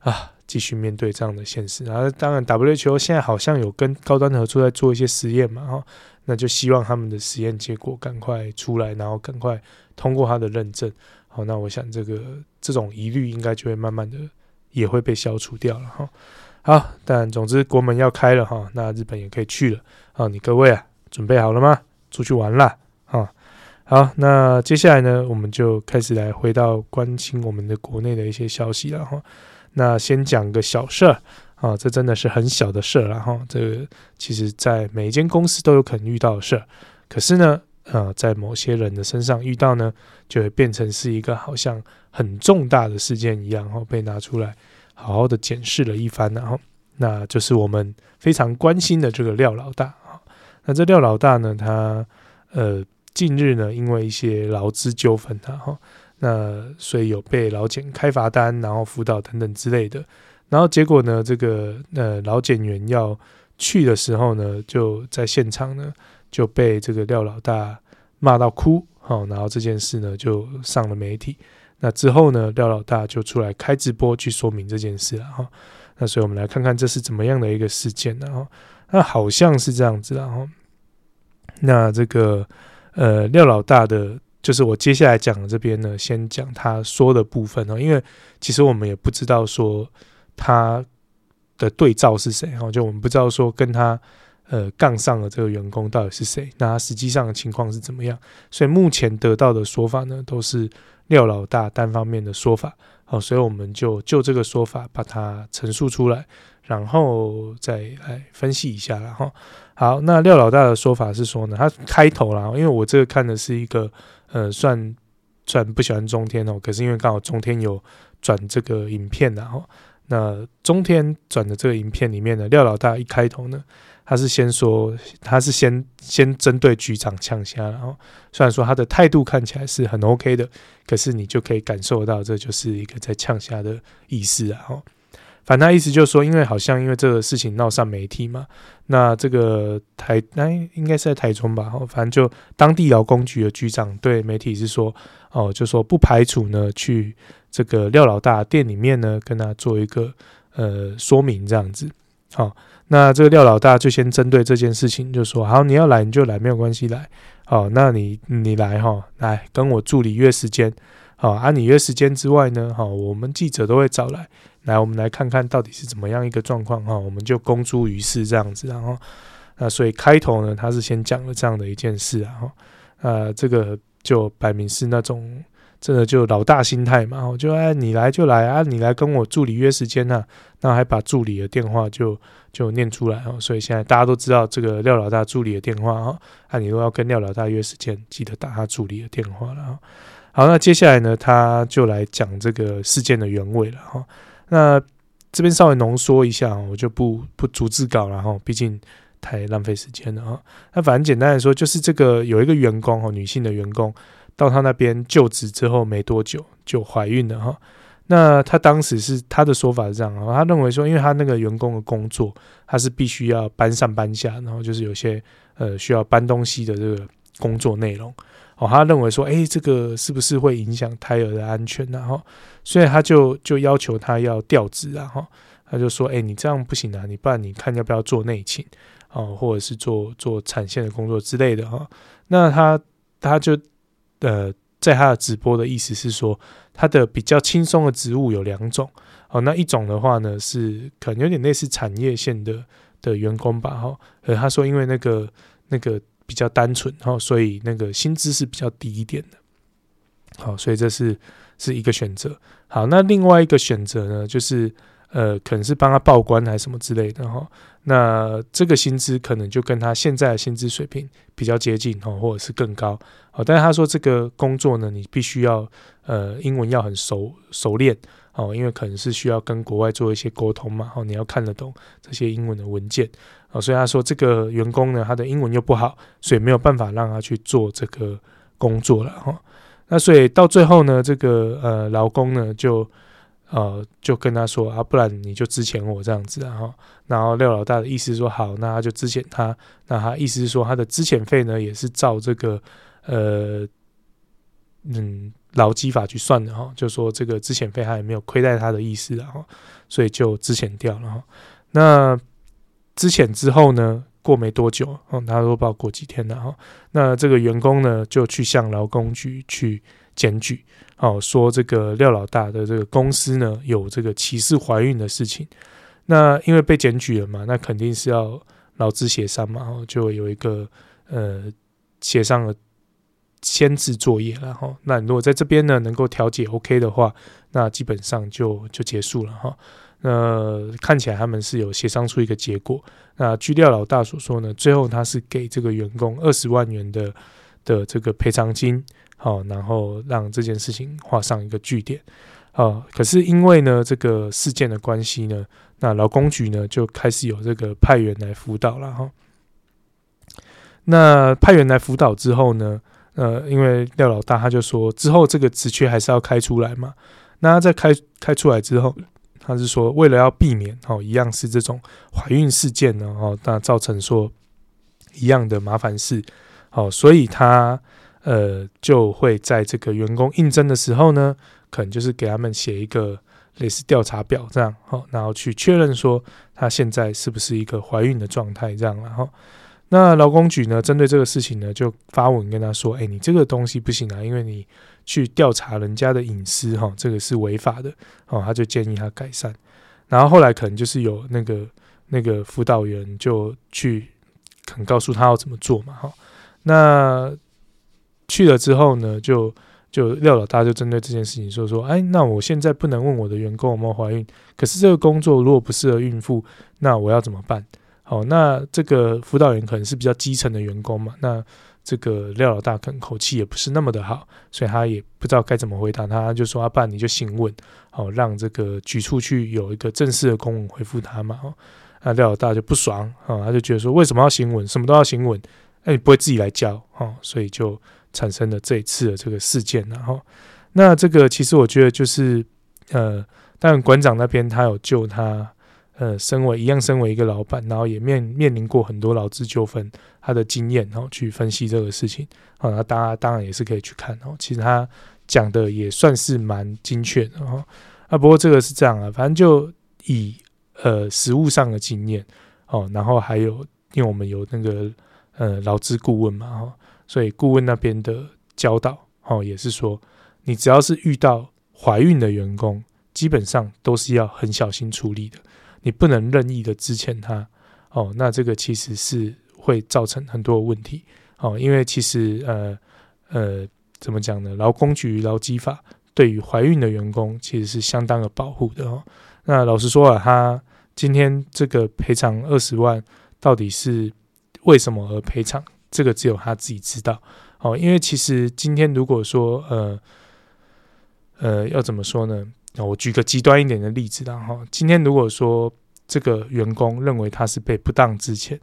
啊，继续面对这样的现实。然后当然，WHO 现在好像有跟高端合作在做一些实验嘛哈，那就希望他们的实验结果赶快出来，然后赶快通过他的认证。好，那我想这个这种疑虑应该就会慢慢的也会被消除掉了哈。好，但总之国门要开了哈，那日本也可以去了。好，你各位啊，准备好了吗？出去玩啦！啊，好，那接下来呢，我们就开始来回到关心我们的国内的一些消息了哈。那先讲个小事儿啊，这真的是很小的事儿了哈。这其实在每一间公司都有可能遇到的事儿，可是呢，啊，在某些人的身上遇到呢，就会变成是一个好像很重大的事件一样，哈，被拿出来。好好的检视了一番，然后那就是我们非常关心的这个廖老大啊。那这廖老大呢，他呃近日呢，因为一些劳资纠纷啊，哈，那所以有被老检开罚单，然后辅导等等之类的。然后结果呢，这个呃老检员要去的时候呢，就在现场呢就被这个廖老大骂到哭，好，然后这件事呢就上了媒体。那之后呢，廖老大就出来开直播去说明这件事了哈。那所以我们来看看这是怎么样的一个事件呢？哈，那好像是这样子然后，那这个呃廖老大的，就是我接下来讲的这边呢，先讲他说的部分哦，因为其实我们也不知道说他的对照是谁哈，就我们不知道说跟他呃杠上的这个员工到底是谁，那他实际上的情况是怎么样？所以目前得到的说法呢，都是。廖老大单方面的说法，好，所以我们就就这个说法把它陈述出来，然后再来分析一下了哈。好，那廖老大的说法是说呢，他开头啦，因为我这个看的是一个呃，算算不喜欢中天哦，可是因为刚好中天有转这个影片然后，那中天转的这个影片里面呢，廖老大一开头呢。他是先说，他是先先针对局长呛声，然后虽然说他的态度看起来是很 OK 的，可是你就可以感受到这就是一个在呛声的意思啊。哈，反正他意思就是说，因为好像因为这个事情闹上媒体嘛，那这个台那、哎、应该是在台中吧，反正就当地劳工局的局长对媒体是说，哦，就说不排除呢去这个廖老大店里面呢跟他做一个呃说明这样子，好。那这个廖老大就先针对这件事情就说：好，你要来你就来，没有关系，来。好，那你你来哈，来跟我助理约时间。好，啊，你约时间之外呢，好，我们记者都会找来，来，我们来看看到底是怎么样一个状况哈，我们就公诸于世这样子。然后，那所以开头呢，他是先讲了这样的一件事啊，哈，呃，这个就摆明是那种。真的就老大心态嘛，我就哎，你来就来啊，你来跟我助理约时间呐，那还把助理的电话就就念出来哦，所以现在大家都知道这个廖老大助理的电话哈，啊，你如果要跟廖老大约时间，记得打他助理的电话了哈。好，那接下来呢，他就来讲这个事件的原委了哈。那这边稍微浓缩一下，我就不不逐字稿了哈，毕竟太浪费时间了哈。那反正简单来说，就是这个有一个员工哈，女性的员工。到他那边就职之后没多久就怀孕了哈，那他当时是他的说法是这样啊，他认为说，因为他那个员工的工作，他是必须要搬上搬下，然后就是有些呃需要搬东西的这个工作内容哦，他认为说，诶，这个是不是会影响胎儿的安全？然后，所以他就就要求他要调职啊，哈，他就说，诶，你这样不行啊，你不然你看要不要做内勤啊，或者是做做产线的工作之类的哈，那他他就。呃，在他的直播的意思是说，他的比较轻松的职务有两种。哦，那一种的话呢，是可能有点类似产业线的的员工吧。哈，呃，他说因为那个那个比较单纯，哈，所以那个薪资是比较低一点的。好，所以这是是一个选择。好，那另外一个选择呢，就是呃，可能是帮他报关还是什么之类的哈。那这个薪资可能就跟他现在的薪资水平比较接近哈，或者是更高。好，但是他说这个工作呢，你必须要呃英文要很熟熟练。哦，因为可能是需要跟国外做一些沟通嘛，哦，你要看得懂这些英文的文件，哦，所以他说这个员工呢，他的英文又不好，所以没有办法让他去做这个工作了，哈。那所以到最后呢，这个呃劳工呢就呃就跟他说啊，不然你就支遣我这样子，然后然后廖老大的意思说好，那他就支遣他，那他意思是说他的支遣费呢也是照这个呃嗯。劳基法去算的哈，就说这个支遣费他也没有亏待他的意思啊，所以就支遣掉了哈。那之前之后呢，过没多久，哦，他说不知道过几天了哈。那这个员工呢，就去向劳工局去检举，哦，说这个廖老大的这个公司呢有这个歧视怀孕的事情。那因为被检举了嘛，那肯定是要劳资协商嘛，就有一个呃协商了。签字作业，然后那如果在这边呢能够调解 OK 的话，那基本上就就结束了哈。那看起来他们是有协商出一个结果。那据廖老大所说呢，最后他是给这个员工二十万元的的这个赔偿金，好，然后让这件事情画上一个句点。啊，可是因为呢这个事件的关系呢，那劳工局呢就开始有这个派员来辅导了哈。那派员来辅导之后呢？呃，因为廖老大他就说，之后这个职缺还是要开出来嘛。那在开开出来之后，他是说为了要避免哦，一样是这种怀孕事件呢，哦，那造成说一样的麻烦事，哦，所以他呃就会在这个员工应征的时候呢，可能就是给他们写一个类似调查表这样，哦，然后去确认说他现在是不是一个怀孕的状态这样，然后。那劳工局呢，针对这个事情呢，就发文跟他说：“哎，你这个东西不行啊，因为你去调查人家的隐私，哈，这个是违法的。”哦，他就建议他改善。然后后来可能就是有那个那个辅导员就去，肯告诉他要怎么做嘛，哈。那去了之后呢，就就廖老大就针对这件事情说说：“哎，那我现在不能问我的员工有没有怀孕，可是这个工作如果不适合孕妇，那我要怎么办？”哦，那这个辅导员可能是比较基层的员工嘛，那这个廖老大可能口气也不是那么的好，所以他也不知道该怎么回答他，就说：“阿爸，你就行问，哦，让这个局处去有一个正式的公文回复他嘛。”哦，那廖老大就不爽，哦，他就觉得说：“为什么要询问？什么都要询问？那你不会自己来交？”哦，所以就产生了这一次的这个事件。然后，那这个其实我觉得就是，呃，但馆长那边他有救他。呃，身为一样，身为一个老板，然后也面面临过很多劳资纠纷，他的经验，然后去分析这个事情，啊，那大家当然也是可以去看哦。其实他讲的也算是蛮精确的哈。啊，不过这个是这样啊，反正就以呃实物上的经验哦，然后还有因为我们有那个呃劳资顾问嘛哈，所以顾问那边的教导哦，也是说，你只要是遇到怀孕的员工，基本上都是要很小心处理的。你不能任意的支遣他哦，那这个其实是会造成很多问题哦，因为其实呃呃怎么讲呢？劳工局劳基法对于怀孕的员工其实是相当的保护的哦。那老实说啊，他今天这个赔偿二十万到底是为什么而赔偿？这个只有他自己知道哦。因为其实今天如果说呃呃要怎么说呢？那我举个极端一点的例子，然后今天如果说这个员工认为他是被不当资遣，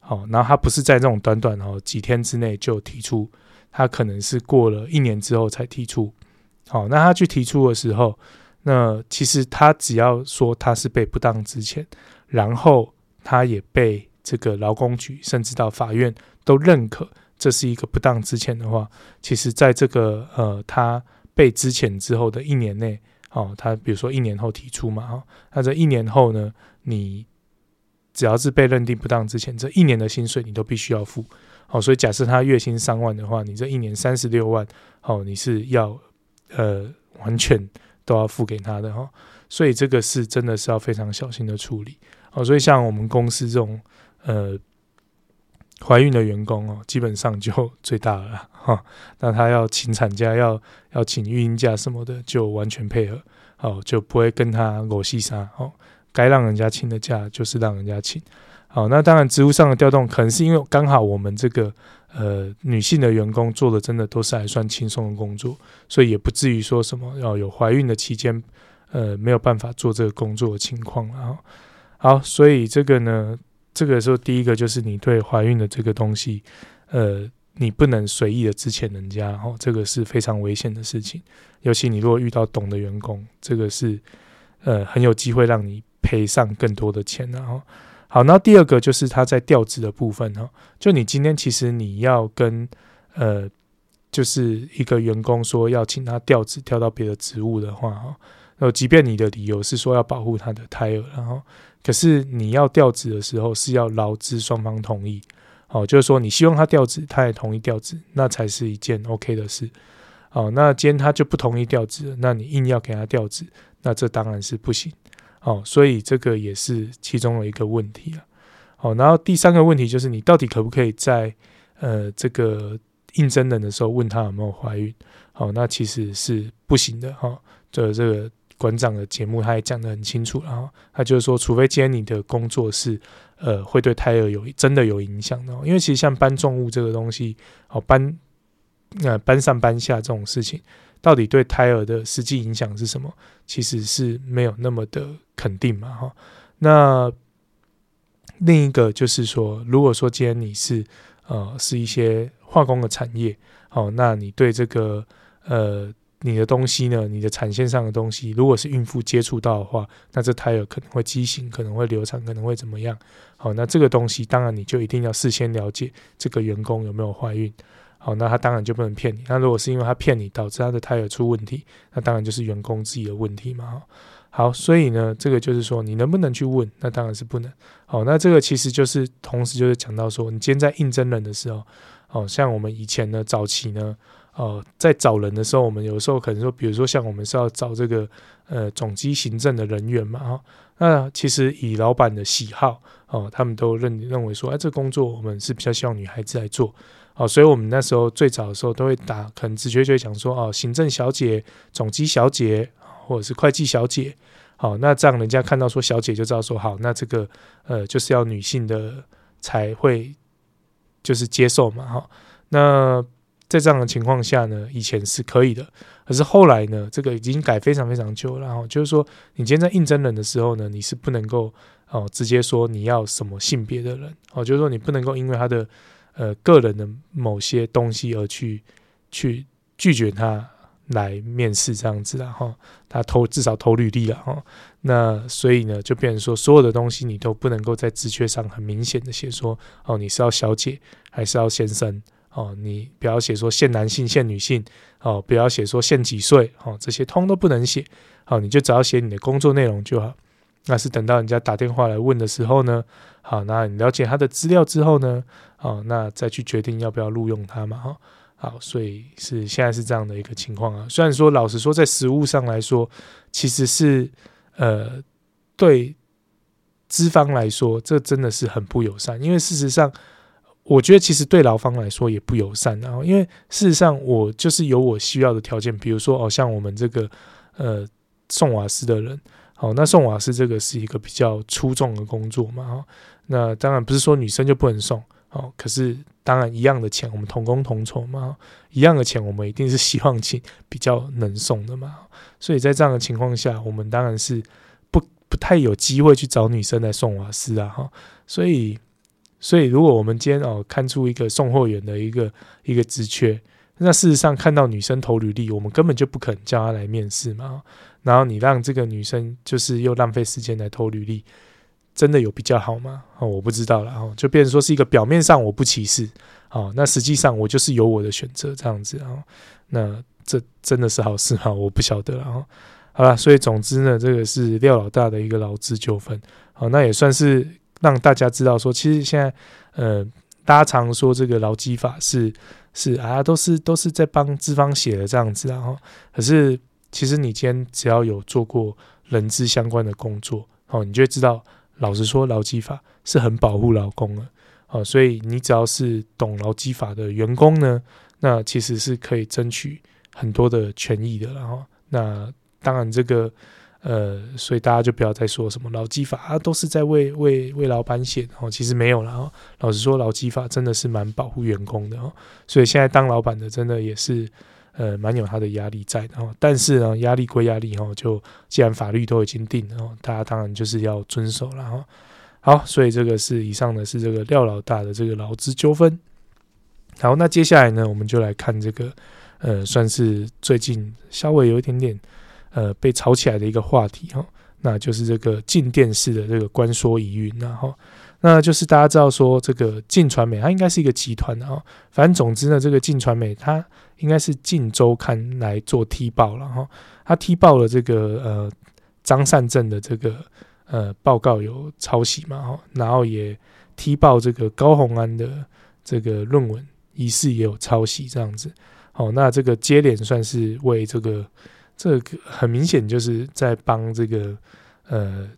好，然后他不是在这种短短哦几天之内就提出，他可能是过了一年之后才提出，好，那他去提出的时候，那其实他只要说他是被不当资遣，然后他也被这个劳工局甚至到法院都认可这是一个不当之前的话，其实在这个呃他被之前之后的一年内。哦，他比如说一年后提出嘛，哈，那这一年后呢，你只要是被认定不当之前，这一年的薪水你都必须要付。好，所以假设他月薪三万的话，你这一年三十六万，好，你是要呃完全都要付给他的哈，所以这个是真的是要非常小心的处理。好，所以像我们公司这种呃。怀孕的员工哦，基本上就最大了 哈。那他要请产假，要要请育婴假什么的，就完全配合，好，就不会跟他裸戏杀哦。该让人家请的假，就是让人家请。好，那当然职务上的调动，可能是因为刚好我们这个呃女性的员工做的真的都是还算轻松的工作，所以也不至于说什么要有怀孕的期间呃没有办法做这个工作的情况了。好，所以这个呢。这个时候，第一个就是你对怀孕的这个东西，呃，你不能随意的资遣人家，哦，这个是非常危险的事情。尤其你如果遇到懂的员工，这个是呃很有机会让你赔上更多的钱，然后好，那第二个就是他在调职的部分，哈，就你今天其实你要跟呃就是一个员工说要请他调职调到别的职务的话，哈，那即便你的理由是说要保护他的胎儿，然后。可是你要调职的时候是要劳资双方同意，哦，就是说你希望他调职，他也同意调职，那才是一件 OK 的事。哦，那今天他就不同意调职，那你硬要给他调职，那这当然是不行。哦，所以这个也是其中的一个问题啊。哦，然后第三个问题就是你到底可不可以在呃这个应征人的时候问他有没有怀孕？哦，那其实是不行的哈。这这个。馆长的节目，他也讲得很清楚，然后他就是说，除非今天你的工作是呃会对胎儿有真的有影响的，因为其实像搬重物这个东西，哦搬呃搬上搬下这种事情，到底对胎儿的实际影响是什么？其实是没有那么的肯定嘛，哈。那另一个就是说，如果说今天你是呃是一些化工的产业，哦，那你对这个呃。你的东西呢？你的产线上的东西，如果是孕妇接触到的话，那这胎儿可能会畸形，可能会流产，可能会怎么样？好，那这个东西当然你就一定要事先了解这个员工有没有怀孕。好，那他当然就不能骗你。那如果是因为他骗你导致他的胎儿出问题，那当然就是员工自己的问题嘛。好，所以呢，这个就是说你能不能去问？那当然是不能。好，那这个其实就是同时就是讲到说，你今天在应征人的时候，好像我们以前呢早期呢。哦，在找人的时候，我们有时候可能说，比如说像我们是要找这个呃总机行政的人员嘛，哈，那其实以老板的喜好，哦，他们都认认为说，哎，这工作我们是比较希望女孩子来做，哦，所以我们那时候最早的时候都会打，可能直觉就会讲说，哦，行政小姐、总机小姐，或者是会计小姐，好，那这样人家看到说小姐就知道说，好，那这个呃就是要女性的才会就是接受嘛，哈，那。在这样的情况下呢，以前是可以的，可是后来呢，这个已经改非常非常久了。然后就是说，你今天在应征人的时候呢，你是不能够哦直接说你要什么性别的人哦，就是说你不能够因为他的呃个人的某些东西而去去拒绝他来面试这样子然后他投至少投履历了哈。那所以呢，就变成说所有的东西你都不能够在职缺上很明显的写说哦你是要小姐还是要先生。哦，你不要写说限男性、限女性，哦，不要写说限几岁，哦，这些通都不能写，好，你就只要写你的工作内容就好。那是等到人家打电话来问的时候呢，好，那你了解他的资料之后呢，好，那再去决定要不要录用他嘛，哈，好，所以是现在是这样的一个情况啊。虽然说老实说，在实务上来说，其实是呃对资方来说，这真的是很不友善，因为事实上。我觉得其实对劳方来说也不友善，然后因为事实上我就是有我需要的条件，比如说哦，像我们这个呃送瓦斯的人，好，那送瓦斯这个是一个比较出众的工作嘛，哈，那当然不是说女生就不能送，哦，可是当然一样的钱我们同工同酬嘛，一样的钱我们一定是希望请比较能送的嘛，所以在这样的情况下，我们当然是不不太有机会去找女生来送瓦斯啊，哈，所以。所以，如果我们今天哦看出一个送货员的一个一个职缺，那事实上看到女生投履历，我们根本就不肯叫她来面试嘛。然后你让这个女生就是又浪费时间来投履历，真的有比较好吗？哦，我不知道了。哦，就变成说是一个表面上我不歧视，哦，那实际上我就是有我的选择这样子啊。那这真的是好事吗？我不晓得了。哦，好了，所以总之呢，这个是廖老大的一个劳资纠纷。好，那也算是。让大家知道说，其实现在，呃，大家常说这个劳基法是是啊，都是都是在帮资方写的这样子，然后可是其实你今天只要有做过人资相关的工作，哦，你就会知道，老实说，劳基法是很保护劳工的，哦，所以你只要是懂劳基法的员工呢，那其实是可以争取很多的权益的，然后那当然这个。呃，所以大家就不要再说什么劳基法啊，都是在为为为老板写的哦，其实没有了哦。老实说，劳基法真的是蛮保护员工的哦。所以现在当老板的真的也是呃蛮有他的压力在的哦。但是呢，压力归压力哦，就既然法律都已经定了哦，大家当然就是要遵守了哈。好，所以这个是以上的是这个廖老大的这个劳资纠纷。好，那接下来呢，我们就来看这个呃，算是最近稍微有一点点。呃，被炒起来的一个话题哈，那就是这个镜电视的这个关说疑云，然后，那就是大家知道说这个镜传媒它应该是一个集团的哈，反正总之呢，这个镜传媒它应该是镜周刊来做踢爆了哈，它踢爆了这个呃张善政的这个呃报告有抄袭嘛哈，然后也踢爆这个高虹安的这个论文疑似也有抄袭这样子，好，那这个接连算是为这个。这个很明显就是在帮这个呃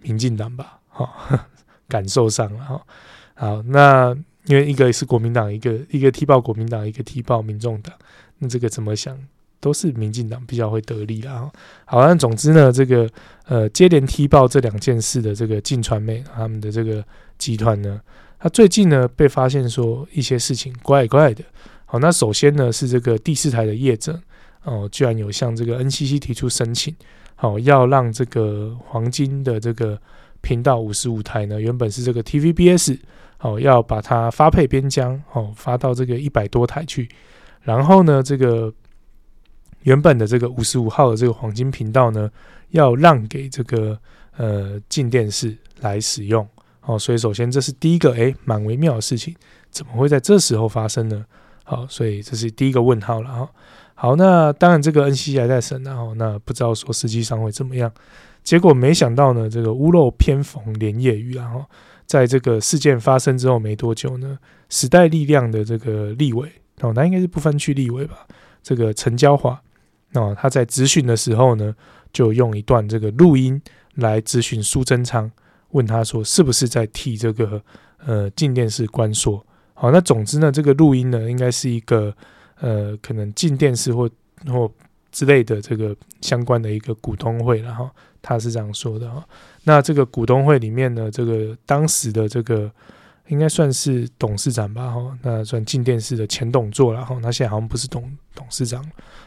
民进党吧，哈、哦，感受上了哈。好，那因为一个是国民党，一个一个踢爆国民党，一个踢爆民众党，那这个怎么想都是民进党比较会得利啦。好，那总之呢，这个呃接连踢爆这两件事的这个晋传媒他们的这个集团呢，他最近呢被发现说一些事情怪怪的。好，那首先呢是这个第四台的业者。哦，居然有向这个 NCC 提出申请，好、哦，要让这个黄金的这个频道五十五台呢，原本是这个 TVBS，好、哦，要把它发配边疆，哦，发到这个一百多台去，然后呢，这个原本的这个五十五号的这个黄金频道呢，要让给这个呃镜电视来使用，哦，所以首先这是第一个诶，蛮微妙的事情，怎么会在这时候发生呢？好，所以这是第一个问号了哈。好，那当然这个 NCC 还在审，然后那不知道说实际上会怎么样。结果没想到呢，这个屋漏偏逢连夜雨，然后在这个事件发生之后没多久呢，时代力量的这个立委哦，那应该是不分区立委吧？这个陈椒华哦，他在质询的时候呢，就用一段这个录音来质询苏贞昌，问他说是不是在替这个呃静电视关说。好，那总之呢，这个录音呢，应该是一个呃，可能进电视或或之类的这个相关的一个股东会，然后他是这样说的哈。那这个股东会里面呢，这个当时的这个应该算是董事长吧，哈，那算进电视的前董座，然后他现在好像不是董董事长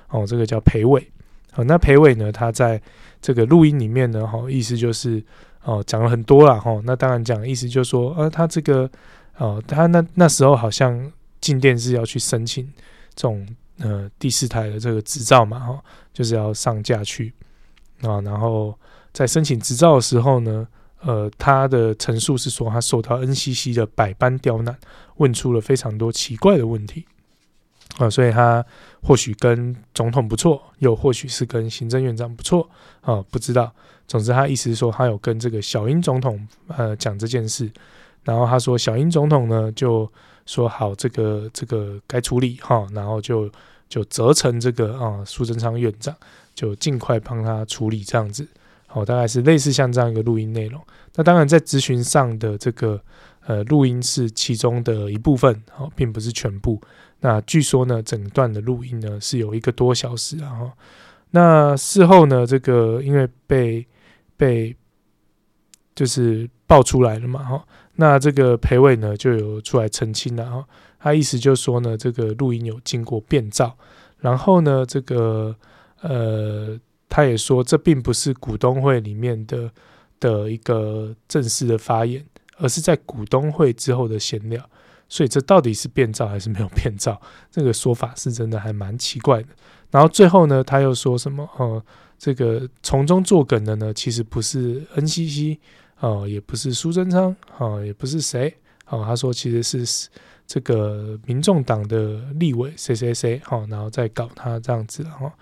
哦，这个叫裴伟。好，那裴伟呢，他在这个录音里面呢，哈，意思就是哦，讲了很多了哈。那当然讲的意思就是说，呃，他这个。哦，他那那时候好像进电视要去申请这种呃第四台的这个执照嘛，哈、就是要上架去啊。然后在申请执照的时候呢，呃，他的陈述是说他受到 NCC 的百般刁难，问出了非常多奇怪的问题啊。所以他或许跟总统不错，又或许是跟行政院长不错啊，不知道。总之，他意思是说他有跟这个小英总统呃讲这件事。然后他说，小英总统呢就说好，这个这个该处理哈，然后就就责成这个啊苏贞昌院长就尽快帮他处理这样子，好，大概是类似像这样一个录音内容。那当然在咨询上的这个呃录音是其中的一部分，好，并不是全部。那据说呢，整段的录音呢是有一个多小时，然后那事后呢，这个因为被被就是爆出来了嘛，哈。那这个裴伟呢就有出来澄清了哈，他意思就是说呢，这个录音有经过变造，然后呢，这个呃，他也说这并不是股东会里面的的一个正式的发言，而是在股东会之后的闲聊，所以这到底是变造还是没有变造？这个说法是真的还蛮奇怪的。然后最后呢，他又说什么？呃，这个从中作梗的呢，其实不是 NCC。哦，也不是苏贞昌，哦，也不是谁，哦，他说其实是这个民众党的立委谁谁谁，哦，然后再搞他这样子，哈，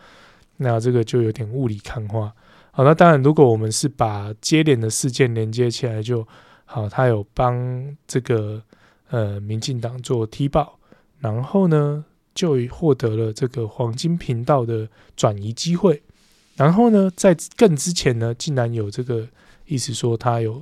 那这个就有点雾里看花，好，那当然，如果我们是把接连的事件连接起来就，就好，他有帮这个呃民进党做踢爆，然后呢就获得了这个黄金频道的转移机会，然后呢在更之前呢，竟然有这个意思说他有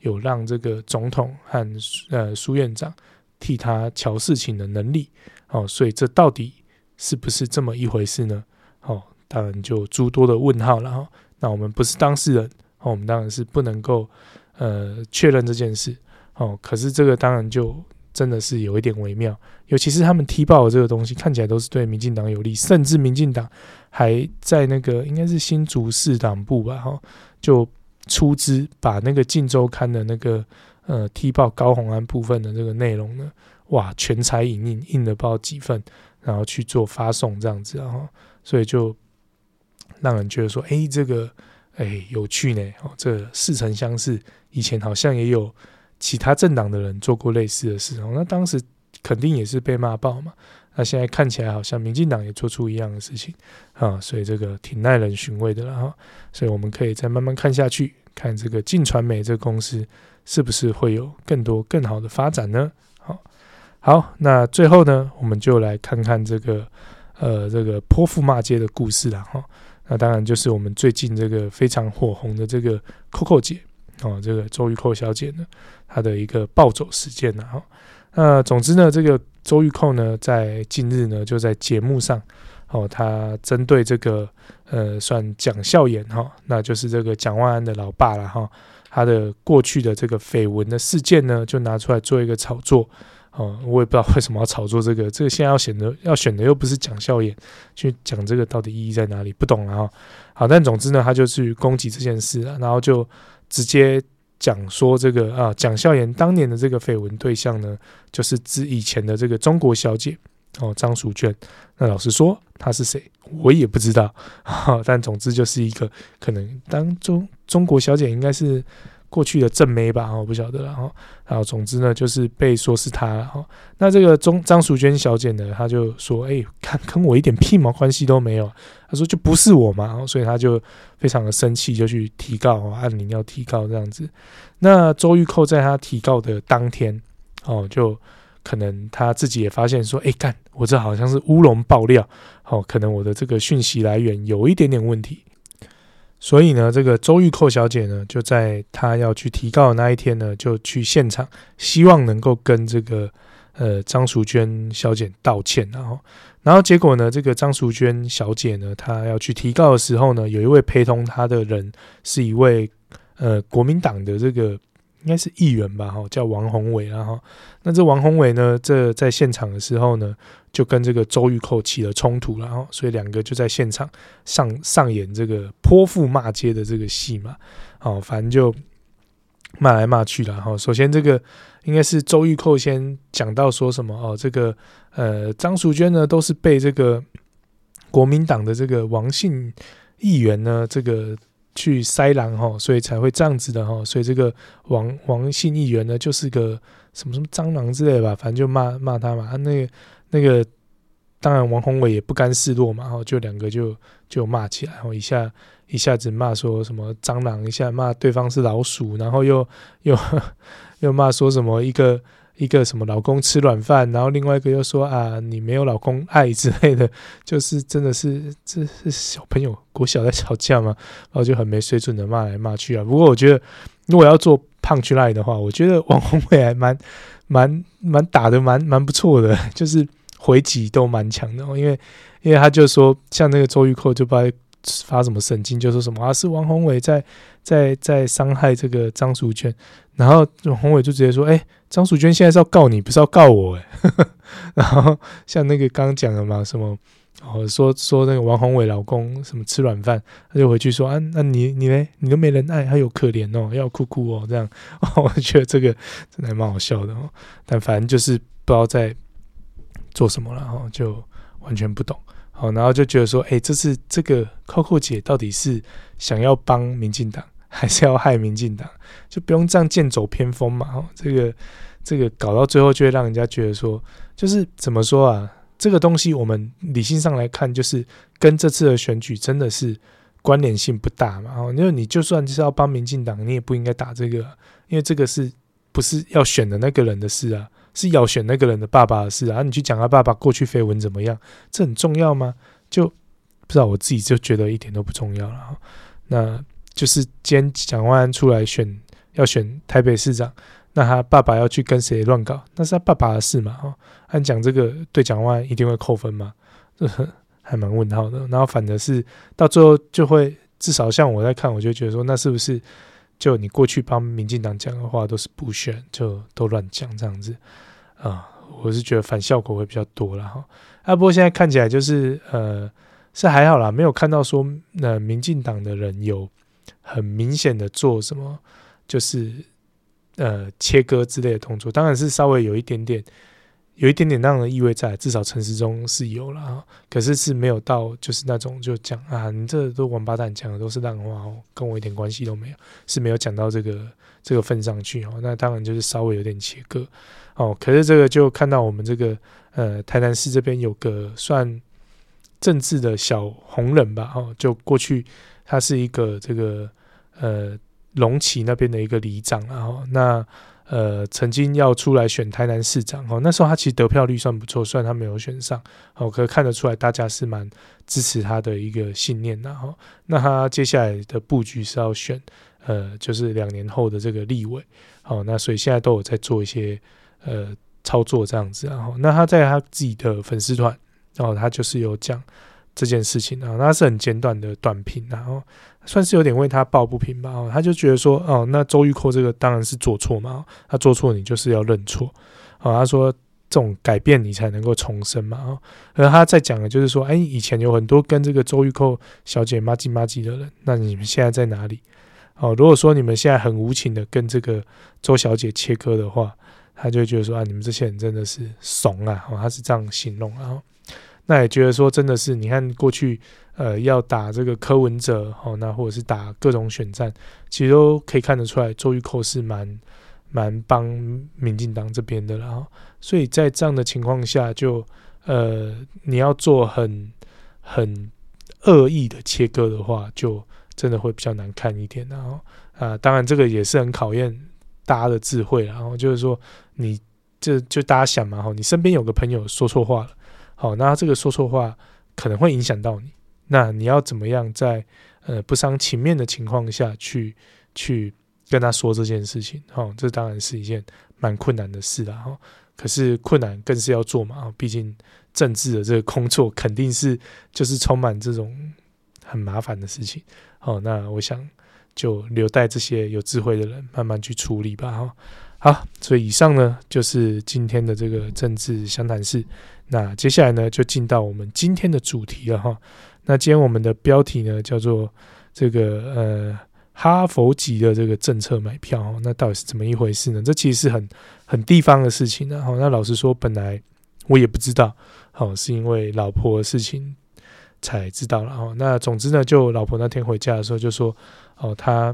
有让这个总统和呃苏院长替他乔事情的能力，哦，所以这到底是不是这么一回事呢？哦，当然就诸多的问号了哈。那我们不是当事人，我们当然是不能够呃确认这件事。哦，可是这个当然就真的是有一点微妙，尤其是他们踢爆的这个东西，看起来都是对民进党有利，甚至民进党还在那个应该是新竹市党部吧，哈，就出资把那个《晋周刊》的那个呃踢爆高虹安部分的这个内容呢，哇，全彩影印印了不知道几份，然后去做发送这样子，然后所以就让人觉得说，哎、这个哎、有趣呢，哦，这、似曾相识，以前好像也有。其他政党的人做过类似的事，哦那当时肯定也是被骂爆嘛。那现在看起来好像民进党也做出一样的事情啊，所以这个挺耐人寻味的了哈。所以我们可以再慢慢看下去，看这个镜传媒这个公司是不是会有更多更好的发展呢？好，好，那最后呢，我们就来看看这个呃这个泼妇骂街的故事了哈。那当然就是我们最近这个非常火红的这个 Coco 姐。哦，这个周玉蔻小姐呢，她的一个暴走事件呢，哈，那总之呢，这个周玉蔻呢，在近日呢，就在节目上，哦，他针对这个呃，算蒋孝严哈，那就是这个蒋万安的老爸了哈，他的过去的这个绯闻的事件呢，就拿出来做一个炒作，哦，我也不知道为什么要炒作这个，这个现在要选的要选的又不是蒋孝严，去讲这个到底意义在哪里，不懂了哈，好，但总之呢，他就去攻击这件事了，然后就。直接讲说这个啊，蒋孝严当年的这个绯闻对象呢，就是指以前的这个中国小姐哦，张淑娟。那老实说，她是谁，我也不知道。哈但总之就是一个可能当中中国小姐应该是。过去的正妹吧，我不晓得了哈。然后总之呢，就是被说是他哈。那这个中张淑娟小姐呢，她就说：“哎，看跟我一点屁毛关系都没有。”她说：“就不是我嘛。”所以她就非常的生气，就去提告，按铃要提告这样子。那周玉蔻在她提告的当天，哦，就可能她自己也发现说：“哎，干，我这好像是乌龙爆料，哦，可能我的这个讯息来源有一点点问题。”所以呢，这个周玉蔻小姐呢，就在她要去提告的那一天呢，就去现场，希望能够跟这个呃张淑娟小姐道歉，然后，然后结果呢，这个张淑娟小姐呢，她要去提告的时候呢，有一位陪同她的人是一位呃国民党的这个。应该是议员吧，哈，叫王宏伟，然后那这王宏伟呢，这在现场的时候呢，就跟这个周玉蔻起了冲突，然后所以两个就在现场上上演这个泼妇骂街的这个戏嘛，好，反正就骂来骂去了，哈。首先这个应该是周玉蔻先讲到说什么哦，这个呃张淑娟呢都是被这个国民党的这个王姓议员呢这个。去塞狼哈，所以才会这样子的哈，所以这个王王姓议员呢，就是个什么什么蟑螂之类吧，反正就骂骂他嘛。他那个那个，当然王宏伟也不甘示弱嘛，然后，就两个就就骂起来，然后一下一下子骂说什么蟑螂，一下骂对方是老鼠，然后又又又骂说什么一个。一个什么老公吃软饭，然后另外一个又说啊，你没有老公爱之类的，就是真的是这是小朋友国小在吵架嘛，然后就很没水准的骂来骂去啊。不过我觉得如果要做胖去赖的话，我觉得王宏伟还蛮蛮蛮打得蛮蛮不错的，就是回击都蛮强的哦。因为因为他就说像那个周玉蔻就不知道发什么神经，就说什么啊是王宏伟在在在伤害这个张淑娟。然后王宏伟就直接说：“哎、张淑娟现在是要告你，不是要告我哎。”然后像那个刚刚讲的嘛，什么哦，说说那个王宏伟老公什么吃软饭，他就回去说：“啊，那你你呢？你都没人爱，还有可怜哦，要哭哭哦，这样。哦”我觉得这个真的还蛮好笑的哦。但反正就是不知道在做什么了，哈，就完全不懂。好，然后就觉得说：“哎、这是这个 Coco 姐到底是想要帮民进党？”还是要害民进党，就不用这样剑走偏锋嘛。哦，这个这个搞到最后，就会让人家觉得说，就是怎么说啊？这个东西我们理性上来看，就是跟这次的选举真的是关联性不大嘛。哦，因为你就算是要帮民进党，你也不应该打这个，因为这个是不是要选的那个人的事啊？是要选那个人的爸爸的事啊，你去讲他爸爸过去绯闻怎么样，这很重要吗？就不知道我自己就觉得一点都不重要了。那就是兼蒋万安出来选要选台北市长，那他爸爸要去跟谁乱搞，那是他爸爸的事嘛？哈，按讲这个对蒋万安一定会扣分吗？这 还蛮问号的。然后反的是到最后就会，至少像我在看，我就觉得说，那是不是？就你过去帮民进党讲的话都是不选，就都乱讲这样子啊，我是觉得反效果会比较多了哈。啊，不过现在看起来就是呃是还好啦，没有看到说那民进党的人有很明显的做什么，就是呃切割之类的动作，当然是稍微有一点点。有一点点那样的意味在，至少陈时中是有了，可是是没有到就是那种就讲啊，你这都王八蛋讲的都是烂话哦，跟我一点关系都没有，是没有讲到这个这个份上去哦。那当然就是稍微有点切割哦。可是这个就看到我们这个呃台南市这边有个算政治的小红人吧，哦，就过去他是一个这个呃龙崎那边的一个里长，然后那。呃，曾经要出来选台南市长哦，那时候他其实得票率算不错，虽然他没有选上哦，可看得出来大家是蛮支持他的一个信念的哈。那他接下来的布局是要选呃，就是两年后的这个立委哦，那所以现在都有在做一些呃操作这样子，然后那他在他自己的粉丝团哦，他就是有讲这件事情啊，那是很简短的短评，然后。算是有点为他抱不平吧，哦，他就觉得说，哦，那周玉蔻这个当然是做错嘛，他做错你就是要认错，哦，他说这种改变你才能够重生嘛，哦，而他在讲的就是说，哎，以前有很多跟这个周玉蔻小姐麻吉麻吉的人，那你们现在在哪里？哦，如果说你们现在很无情的跟这个周小姐切割的话，他就觉得说，啊，你们这些人真的是怂啊，哦，他是这样形容，然后，那也觉得说，真的是你看过去。呃，要打这个柯文哲，哦，那或者是打各种选战，其实都可以看得出来，周玉蔻是蛮蛮帮民进党这边的，然后，所以在这样的情况下就，呃，你要做很很恶意的切割的话，就真的会比较难看一点，然后啊、当然这个也是很考验大家的智慧，然后就是说，你这就大家想嘛，哈，你身边有个朋友说错话了，好，那这个说错话可能会影响到你。那你要怎么样在呃不伤情面的情况下去去跟他说这件事情？哈，这当然是一件蛮困难的事啦。哈，可是困难更是要做嘛。毕竟政治的这个工作肯定是就是充满这种很麻烦的事情。好，那我想就留待这些有智慧的人慢慢去处理吧。哈，好，所以以上呢就是今天的这个政治相谈室。那接下来呢就进到我们今天的主题了哈。那今天我们的标题呢，叫做这个呃哈佛级的这个政策买票，那到底是怎么一回事呢？这其实是很很地方的事情呢。好，那老实说，本来我也不知道，好，是因为老婆的事情才知道了。哦，那总之呢，就老婆那天回家的时候就说，哦，他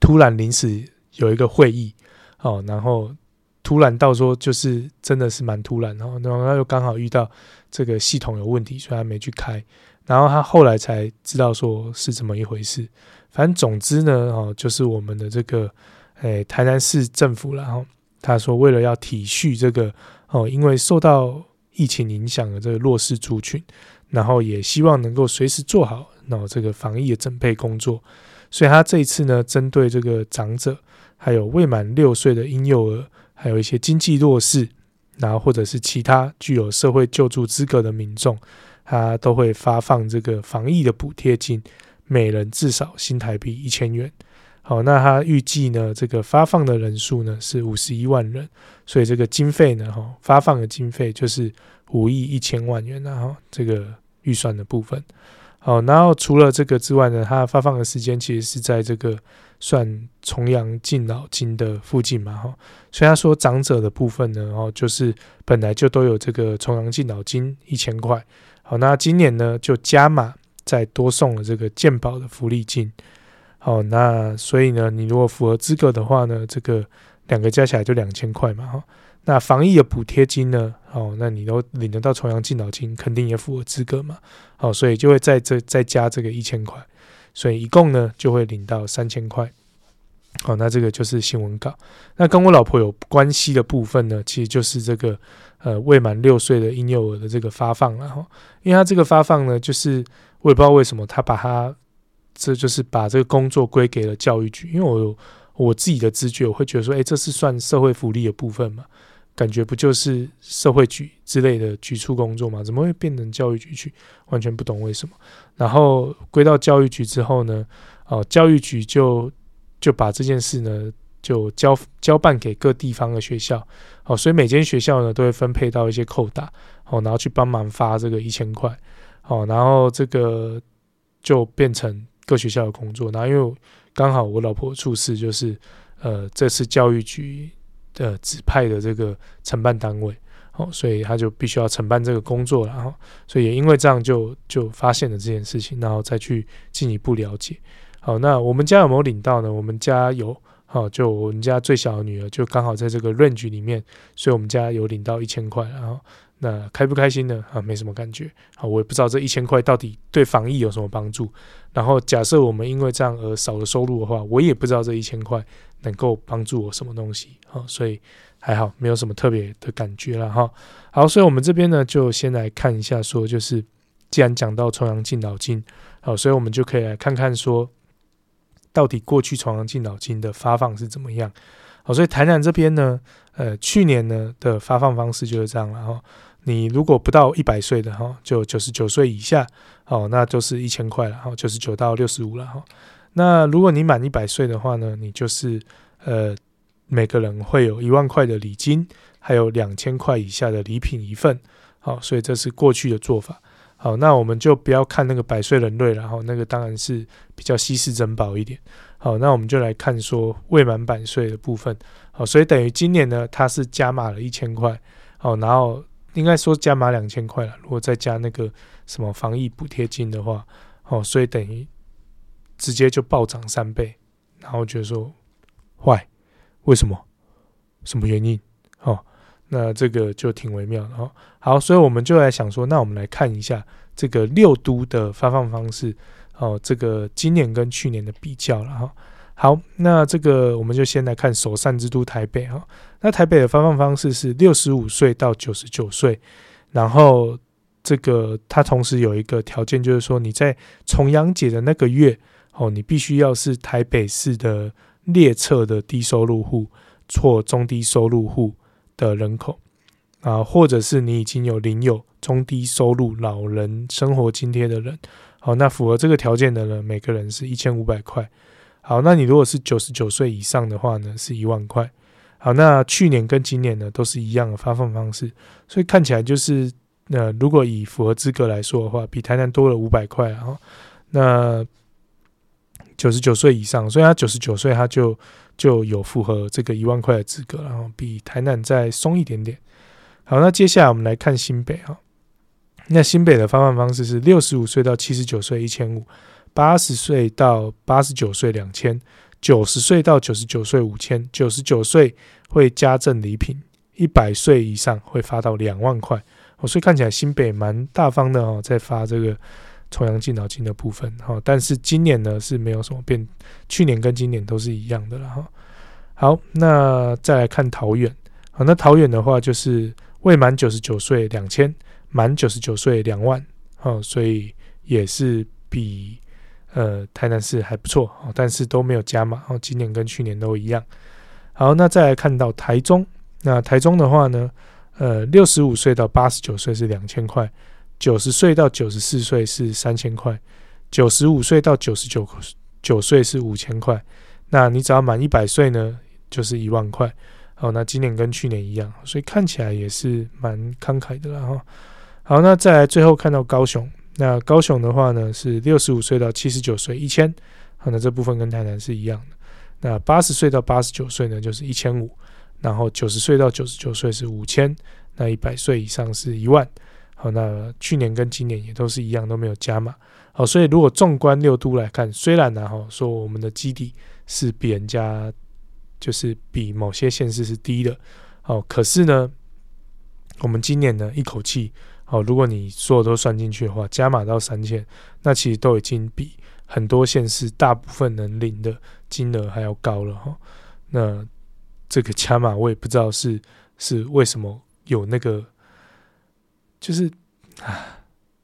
突然临时有一个会议，哦，然后突然到说就是真的是蛮突然，然后然后他又刚好遇到这个系统有问题，所以他没去开。然后他后来才知道说是这么一回事，反正总之呢，哦，就是我们的这个，诶，台南市政府，然后他说为了要体恤这个，哦，因为受到疫情影响的这个弱势族群，然后也希望能够随时做好，那这个防疫的整备工作，所以他这一次呢，针对这个长者，还有未满六岁的婴幼儿，还有一些经济弱势，然后或者是其他具有社会救助资格的民众。他都会发放这个防疫的补贴金，每人至少新台币一千元。好，那他预计呢，这个发放的人数呢是五十一万人，所以这个经费呢，哈，发放的经费就是五亿一千万元，然后这个预算的部分。好，然后除了这个之外呢，他发放的时间其实是在这个算重阳敬老金的附近嘛，哈。所以他说长者的部分呢，哦，就是本来就都有这个重阳敬老金一千块。好，那今年呢就加码，再多送了这个健保的福利金。好，那所以呢，你如果符合资格的话呢，这个两个加起来就两千块嘛。哈，那防疫的补贴金呢？哦，那你都领得到重阳敬老金，肯定也符合资格嘛。好，所以就会在这再加这个一千块，所以一共呢就会领到三千块。好，那这个就是新闻稿。那跟我老婆有关系的部分呢，其实就是这个呃未满六岁的婴幼儿的这个发放了哈。因为他这个发放呢，就是我也不知道为什么他把他这就是把这个工作归给了教育局，因为我有我自己的直觉，我会觉得说，哎，这是算社会福利的部分嘛？感觉不就是社会局之类的局处工作吗？怎么会变成教育局去？完全不懂为什么。然后归到教育局之后呢，哦，教育局就。就把这件事呢，就交交办给各地方的学校，哦，所以每间学校呢都会分配到一些扣打，哦，然后去帮忙发这个一千块，哦，然后这个就变成各学校的工作。然后因为刚好我老婆处事就是呃这次教育局的指派的这个承办单位，好，所以他就必须要承办这个工作，然后所以也因为这样就就发现了这件事情，然后再去进一步了解。好，那我们家有没有领到呢？我们家有，好，就我们家最小的女儿就刚好在这个 range 里面，所以我们家有领到一千块，然后那开不开心呢？啊，没什么感觉，好，我也不知道这一千块到底对防疫有什么帮助。然后假设我们因为这样而少了收入的话，我也不知道这一千块能够帮助我什么东西，好，所以还好，没有什么特别的感觉了哈。好，所以我们这边呢，就先来看一下，说就是既然讲到重阳敬老金，好，所以我们就可以来看看说。到底过去重阳敬老金的发放是怎么样？好，所以台南这边呢，呃，去年呢的发放方式就是这样了哈。你如果不到一百岁的哈，就九十九岁以下，好，那就是一千块了哈，九十九到六十五了哈。那如果你满一百岁的话呢，你就是呃，每个人会有一万块的礼金，还有两千块以下的礼品一份。好，所以这是过去的做法。好，那我们就不要看那个百岁人瑞，然后那个当然是比较稀世珍宝一点。好，那我们就来看说未满百岁的部分。好，所以等于今年呢，它是加码了一千块。好，然后应该说加码两千块了。如果再加那个什么防疫补贴金的话，好，所以等于直接就暴涨三倍。然后觉得说，坏，为什么？什么原因？好。那这个就挺微妙的哈。好，所以我们就来想说，那我们来看一下这个六都的发放方式，哦，这个今年跟去年的比较了哈。好，那这个我们就先来看首善之都台北哈。那台北的发放方式是六十五岁到九十九岁，然后这个它同时有一个条件，就是说你在重阳节的那个月，哦，你必须要是台北市的列册的低收入户或中低收入户。的人口啊，或者是你已经有领有中低收入老人生活津贴的人，好，那符合这个条件的人，每个人是一千五百块。好，那你如果是九十九岁以上的话呢，是一万块。好，那去年跟今年呢都是一样的发放方式，所以看起来就是，呃，如果以符合资格来说的话，比台南多了五百块啊。那九十九岁以上，所以他九十九岁他就。就有符合这个一万块的资格，然后比台南再松一点点。好，那接下来我们来看新北哈。那新北的发放方式是六十五岁到七十九岁一千五，八十岁到八十九岁两千，九十岁到九十九岁五千，九十九岁会加赠礼品，一百岁以上会发到两万块。哦，所以看起来新北蛮大方的哦，在发这个。重阳敬老金的部分，哈，但是今年呢是没有什么变，去年跟今年都是一样的了，哈。好，那再来看桃园，好，那桃园的话就是未满九十九岁两千，满九十九岁两万，哦，所以也是比呃台南市还不错，哦，但是都没有加码，哦，今年跟去年都一样。好，那再来看到台中，那台中的话呢，呃，六十五岁到八十九岁是两千块。九十岁到九十四岁是三千块，九十五岁到九十九九岁是五千块。那你只要满一百岁呢，就是一万块。好，那今年跟去年一样，所以看起来也是蛮慷慨的了哈。好，那再来最后看到高雄，那高雄的话呢是六十五岁到七十九岁一千，好，那这部分跟台南是一样的。那八十岁到八十九岁呢就是一千五，然后九十岁到九十九岁是五千，那一百岁以上是一万。好，那去年跟今年也都是一样，都没有加码。好，所以如果纵观六都来看，虽然呢，哈，说我们的基底是比人家，就是比某些县市是低的，好，可是呢，我们今年呢一口气，好，如果你所有都算进去的话，加码到三千，那其实都已经比很多县市大部分能领的金额还要高了哈。那这个加码我也不知道是是为什么有那个，就是啊。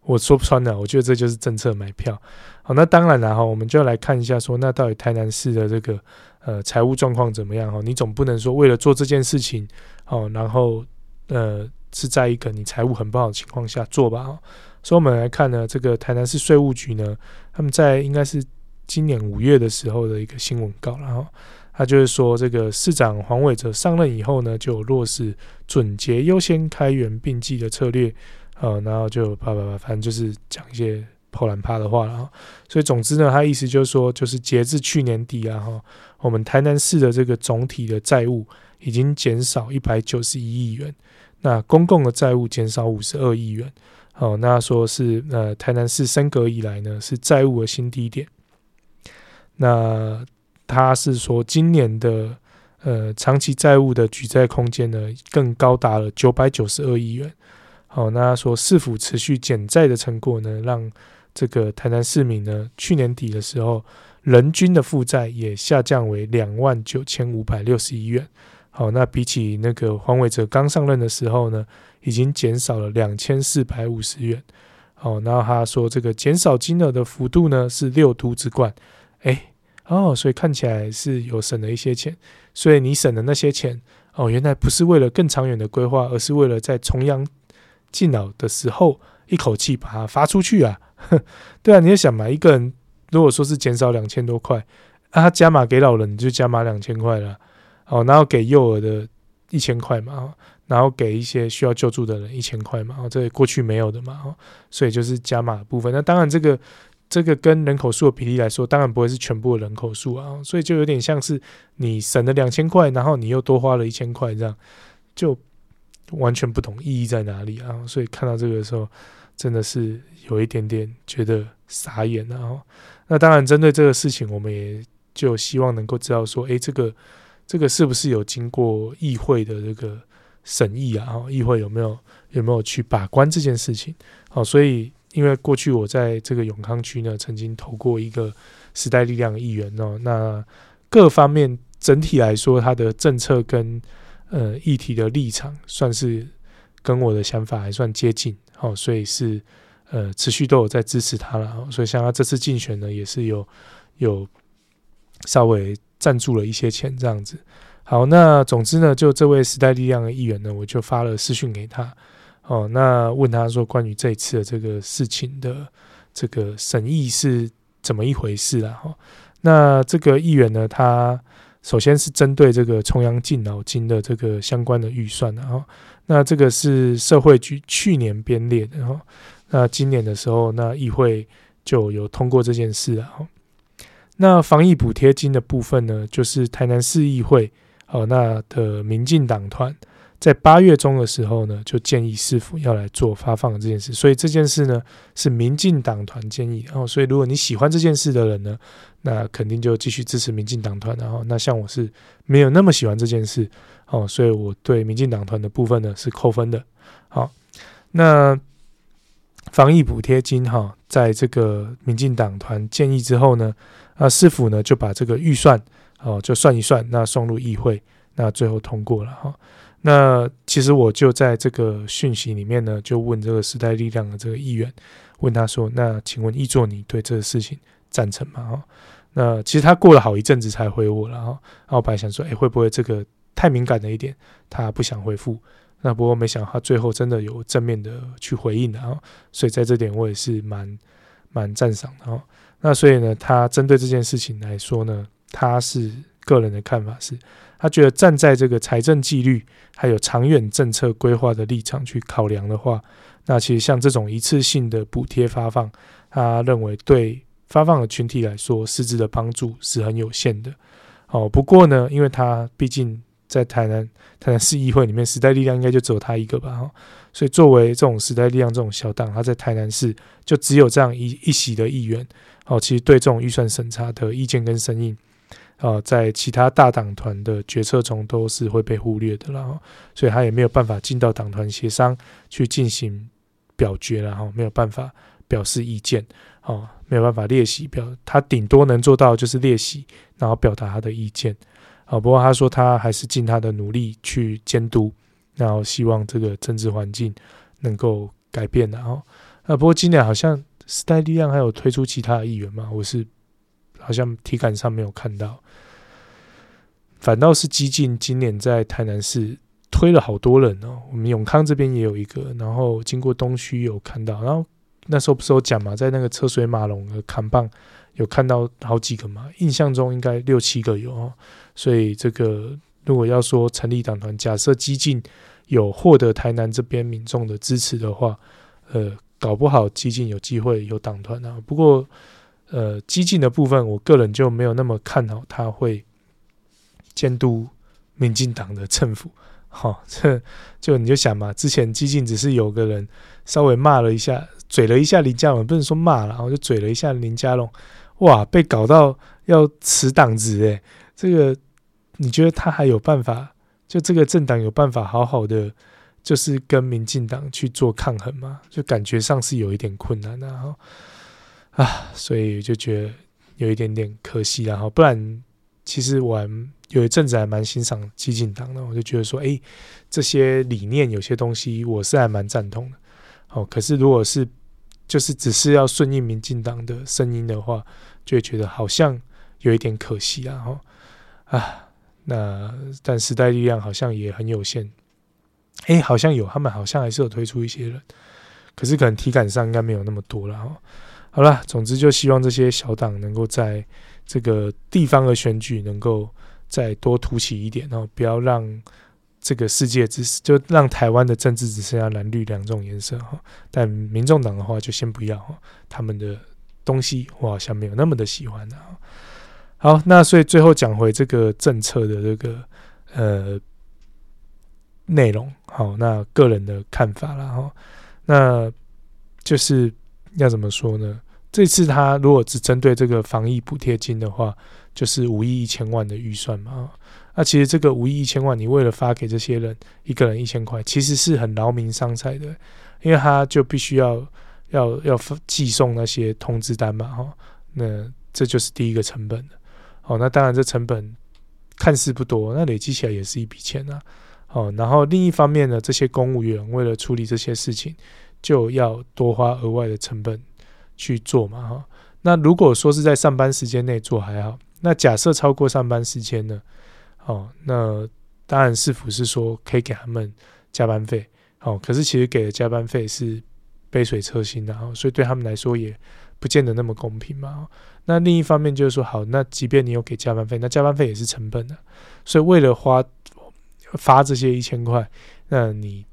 我说不穿了，我觉得这就是政策买票。好，那当然了哈，我们就要来看一下说，那到底台南市的这个呃财务状况怎么样哈？你总不能说为了做这件事情，哦，然后呃是在一个你财务很不好的情况下做吧？所以我们来看呢，这个台南市税务局呢，他们在应该是今年五月的时候的一个新闻稿，然后他就是说，这个市长黄伟哲上任以后呢，就落实准节优先开源并济的策略。呃，然后就啪啪啪，反正就是讲一些破烂趴的话了哈。所以总之呢，他意思就是说，就是截至去年底啊哈，我们台南市的这个总体的债务已经减少一百九十一亿元，那公共的债务减少五十二亿元。哦，那说是呃台南市升格以来呢，是债务的新低点。那他是说今年的呃长期债务的举债空间呢，更高达了九百九十二亿元。好，那他说市府持续减债的成果呢，让这个台南市民呢，去年底的时候，人均的负债也下降为两万九千五百六十一元。好，那比起那个黄伟哲刚上任的时候呢，已经减少了两千四百五十元。好，然后他说这个减少金额的幅度呢，是六都之冠。哎，哦，所以看起来是有省了一些钱。所以你省的那些钱，哦，原来不是为了更长远的规划，而是为了在重阳敬老的时候，一口气把它发出去啊！对啊，你要想嘛，一个人如果说是减少两千多块，啊，他加码给老人就加码两千块了，哦，然后给幼儿的一千块嘛，然后给一些需要救助的人一千块嘛，哦，这过去没有的嘛，哦，所以就是加码部分。那当然，这个这个跟人口数的比例来说，当然不会是全部的人口数啊，所以就有点像是你省了两千块，然后你又多花了一千块这样，就。完全不懂意义在哪里啊！所以看到这个时候，真的是有一点点觉得傻眼啊！那当然，针对这个事情，我们也就希望能够知道说，诶，这个这个是不是有经过议会的这个审议啊？议会有没有有没有去把关这件事情？好，所以因为过去我在这个永康区呢，曾经投过一个时代力量的议员哦，那各方面整体来说，他的政策跟呃，议题的立场算是跟我的想法还算接近，好，所以是呃持续都有在支持他了，所以像他这次竞选呢，也是有有稍微赞助了一些钱这样子。好，那总之呢，就这位时代力量的议员呢，我就发了私讯给他，哦，那问他说关于这次的这个事情的这个审议是怎么一回事啊？哈，那这个议员呢，他。首先是针对这个重阳敬老金的这个相关的预算，然后那这个是社会局去年编列的，哈那今年的时候，那议会就有通过这件事啊。那防疫补贴金的部分呢，就是台南市议会哦，那的民进党团。在八月中的时候呢，就建议市府要来做发放这件事，所以这件事呢是民进党团建议，然后所以如果你喜欢这件事的人呢，那肯定就继续支持民进党团，然后那像我是没有那么喜欢这件事，哦，所以我对民进党团的部分呢是扣分的。好，那防疫补贴金哈，在这个民进党团建议之后呢，那市府呢就把这个预算哦就算一算，那送入议会，那最后通过了哈。那其实我就在这个讯息里面呢，就问这个时代力量的这个议员，问他说：“那请问易座，你对这个事情赞成吗？”哈，那其实他过了好一阵子才回我了哈。然后我本来想说，哎，会不会这个太敏感了一点，他不想回复？那不过没想到他最后真的有正面的去回应的哈。所以在这点我也是蛮蛮赞赏的哈。那所以呢，他针对这件事情来说呢，他是个人的看法是。他觉得站在这个财政纪律还有长远政策规划的立场去考量的话，那其实像这种一次性的补贴发放，他认为对发放的群体来说，实质的帮助是很有限的。哦，不过呢，因为他毕竟在台南台南市议会里面，时代力量应该就只有他一个吧，哈，所以作为这种时代力量这种小党，他在台南市就只有这样一一席的议员，哦，其实对这种预算审查的意见跟声音。啊，在其他大党团的决策中都是会被忽略的，然后，所以他也没有办法进到党团协商去进行表决，然后没有办法表示意见，哦，没有办法列席表，他顶多能做到就是列席，然后表达他的意见，啊，不过他说他还是尽他的努力去监督，然后希望这个政治环境能够改变，然后，啊，不过今年好像时代力量还有推出其他的议员嘛，我是好像体感上没有看到，反倒是激进今年在台南市。推了好多人哦，我们永康这边也有一个，然后经过东区有看到，然后那时候不是有讲嘛，在那个车水马龙的扛棒有看到好几个嘛，印象中应该六七个有哦，所以这个如果要说成立党团，假设激进有获得台南这边民众的支持的话，呃，搞不好激进有机会有党团啊。不过呃，激进的部分，我个人就没有那么看好他会监督民进党的政府。好、这就你就想嘛，之前激进只是有个人稍微骂了一下，嘴了一下林佳龙，不能说骂了，然后就嘴了一下林佳龙，哇，被搞到要辞党职诶，这个你觉得他还有办法？就这个政党有办法好好的，就是跟民进党去做抗衡吗？就感觉上是有一点困难的哈，啊，所以就觉得有一点点可惜然后不然其实我还。有一阵子还蛮欣赏激进党的，我就觉得说，哎，这些理念有些东西我是还蛮赞同的。哦，可是如果是就是只是要顺应民进党的声音的话，就会觉得好像有一点可惜啊。哈啊，那但时代力量好像也很有限。哎，好像有，他们好像还是有推出一些人，可是可能体感上应该没有那么多了。哈，好了，总之就希望这些小党能够在这个地方的选举能够。再多凸起一点，然后不要让这个世界只是就让台湾的政治只剩下蓝绿两种颜色哈。但民众党的话就先不要哈，他们的东西我好像没有那么的喜欢的。好，那所以最后讲回这个政策的这个呃内容，好，那个人的看法了哈，那就是要怎么说呢？这次他如果只针对这个防疫补贴金的话。就是五亿一千万的预算嘛，那其实这个五亿一千万，你为了发给这些人一个人一千块，其实是很劳民伤财的，因为他就必须要要要寄送那些通知单嘛，哈，那这就是第一个成本。哦，那当然这成本看似不多，那累积起来也是一笔钱啊。哦，然后另一方面呢，这些公务员为了处理这些事情，就要多花额外的成本去做嘛，哈。那如果说是在上班时间内做还好。那假设超过上班时间呢？哦，那当然市府是说可以给他们加班费，哦，可是其实给的加班费是杯水车薪的，哦，所以对他们来说也不见得那么公平嘛，那另一方面就是说，好，那即便你有给加班费，那加班费也是成本的，所以为了花发这些一千块，那你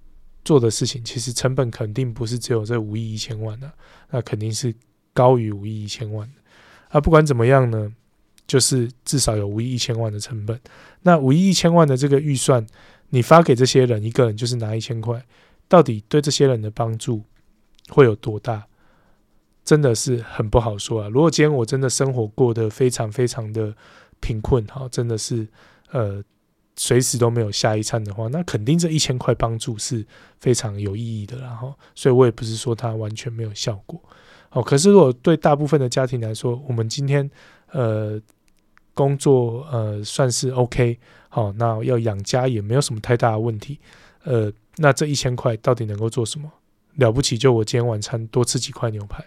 做的事情其实成本肯定不是只有这五亿一千万的，那肯定是高于五亿一千万的。啊，不管怎么样呢？就是至少有五亿一千万的成本，那五亿一千万的这个预算，你发给这些人一个人就是拿一千块，到底对这些人的帮助会有多大？真的是很不好说啊！如果今天我真的生活过得非常非常的贫困，哈，真的是呃随时都没有下一餐的话，那肯定这一千块帮助是非常有意义的，然后，所以我也不是说它完全没有效果，哦，可是如果对大部分的家庭来说，我们今天。呃，工作呃算是 OK，好，那要养家也没有什么太大的问题。呃，那这一千块到底能够做什么？了不起就我今天晚餐多吃几块牛排，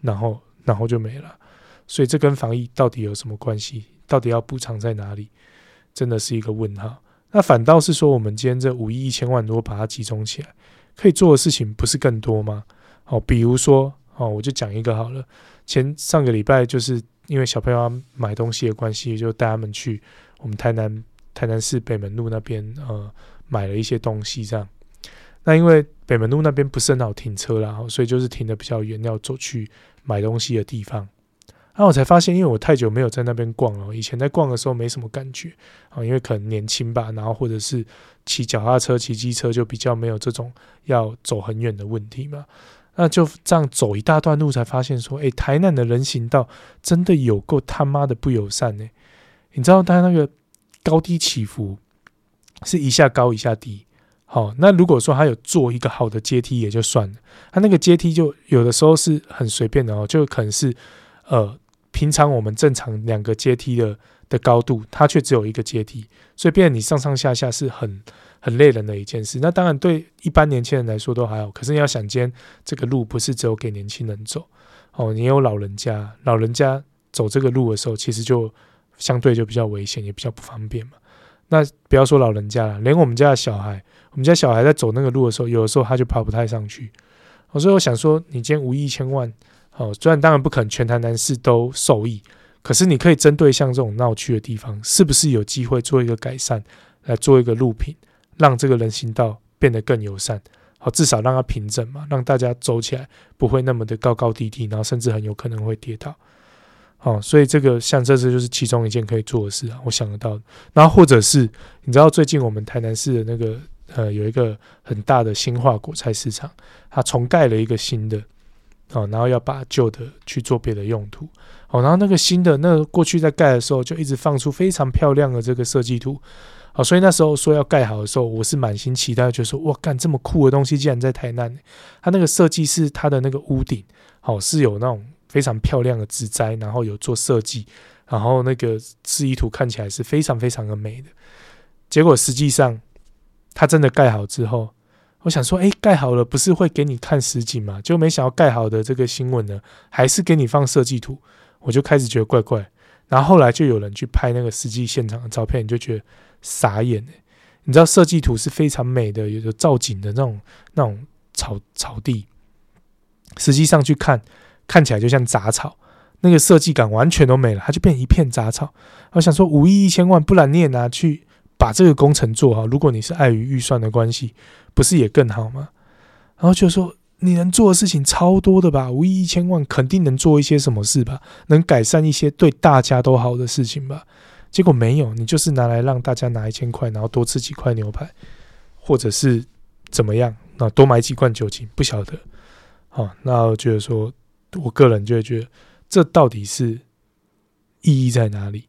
然后然后就没了。所以这跟防疫到底有什么关系？到底要补偿在哪里？真的是一个问号。那反倒是说，我们今天这五亿一千万，如果把它集中起来，可以做的事情不是更多吗？好，比如说，哦，我就讲一个好了。前上个礼拜就是。因为小朋友买东西的关系，就带他们去我们台南台南市北门路那边，呃，买了一些东西。这样，那因为北门路那边不是很好停车啦，所以就是停的比较远，要走去买东西的地方。然后我才发现，因为我太久没有在那边逛了，以前在逛的时候没什么感觉啊，因为可能年轻吧，然后或者是骑脚踏车、骑机车就比较没有这种要走很远的问题嘛。那就这样走一大段路，才发现说，哎，台南的人行道真的有够他妈的不友善呢！你知道它那个高低起伏是一下高一下低，好，那如果说他有做一个好的阶梯也就算了，他那个阶梯就有的时候是很随便的哦，就可能是呃平常我们正常两个阶梯的的高度，它却只有一个阶梯，所以变得你上上下下是很很累人的一件事。那当然对一般年轻人来说都还好，可是你要想今天这个路不是只有给年轻人走哦，你有老人家，老人家走这个路的时候，其实就相对就比较危险，也比较不方便嘛。那不要说老人家了，连我们家的小孩。我们家小孩在走那个路的时候，有的时候他就爬不太上去。所以我想说，你今天无意一千万，哦，虽然当然不可能全台南市都受益，可是你可以针对像这种闹区的地方，是不是有机会做一个改善，来做一个路平，让这个人行道变得更友善，好，至少让它平整嘛，让大家走起来不会那么的高高低低，然后甚至很有可能会跌倒。哦，所以这个像这次就是其中一件可以做的事啊，我想得到。然后或者是你知道最近我们台南市的那个。呃，有一个很大的新化果菜市场，它重盖了一个新的，哦，然后要把旧的去做别的用途，哦，然后那个新的，那过去在盖的时候就一直放出非常漂亮的这个设计图，哦，所以那时候说要盖好的时候，我是满心期待，就说哇，干这么酷的东西竟然在台南，它那个设计是它的那个屋顶，哦，是有那种非常漂亮的植栽，然后有做设计，然后那个示意图看起来是非常非常的美的，结果实际上。它真的盖好之后，我想说，哎，盖好了不是会给你看实景吗？就没想到盖好的这个新闻呢，还是给你放设计图，我就开始觉得怪怪。然后后来就有人去拍那个实际现场的照片，你就觉得傻眼。你知道设计图是非常美的，有造景的那种那种草草地，实际上去看，看起来就像杂草，那个设计感完全都没了，它就变一片杂草。我想说，五亿一千万，不然你也拿去。把这个工程做好，如果你是碍于预算的关系，不是也更好吗？然后就说你能做的事情超多的吧，五亿一千万肯定能做一些什么事吧，能改善一些对大家都好的事情吧。结果没有，你就是拿来让大家拿一千块，然后多吃几块牛排，或者是怎么样，那多买几罐酒精，不晓得。好，那我觉得说，我个人就会觉得，这到底是意义在哪里？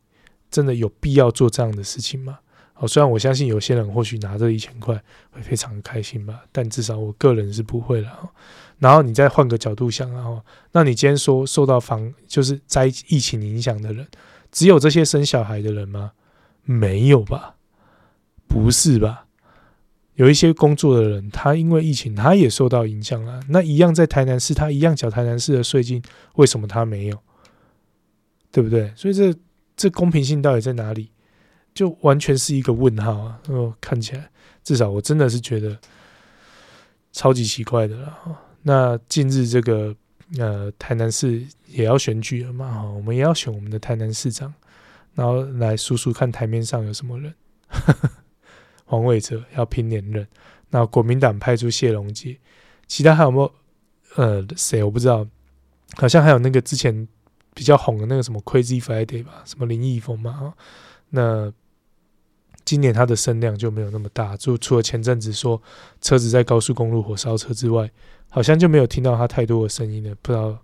真的有必要做这样的事情吗？哦，虽然我相信有些人或许拿这一千块会非常开心吧，但至少我个人是不会了。然后你再换个角度想，然后，那你今天说受到防就是灾疫情影响的人，只有这些生小孩的人吗？没有吧？不是吧？有一些工作的人，他因为疫情，他也受到影响了。那一样在台南市，他一样缴台南市的税金，为什么他没有？对不对？所以这这公平性到底在哪里？就完全是一个问号啊！哦，看起来至少我真的是觉得超级奇怪的了。那近日这个呃台南市也要选举了嘛？哈，我们也要选我们的台南市长，然后来数数看台面上有什么人。黄伟哲要拼连任，那国民党派出谢龙介，其他还有没有？呃，谁我不知道，好像还有那个之前比较红的那个什么 Crazy Friday 吧，什么林义峰嘛？哈，那。今年它的声量就没有那么大，就除了前阵子说车子在高速公路火烧车之外，好像就没有听到他太多的声音了。不知道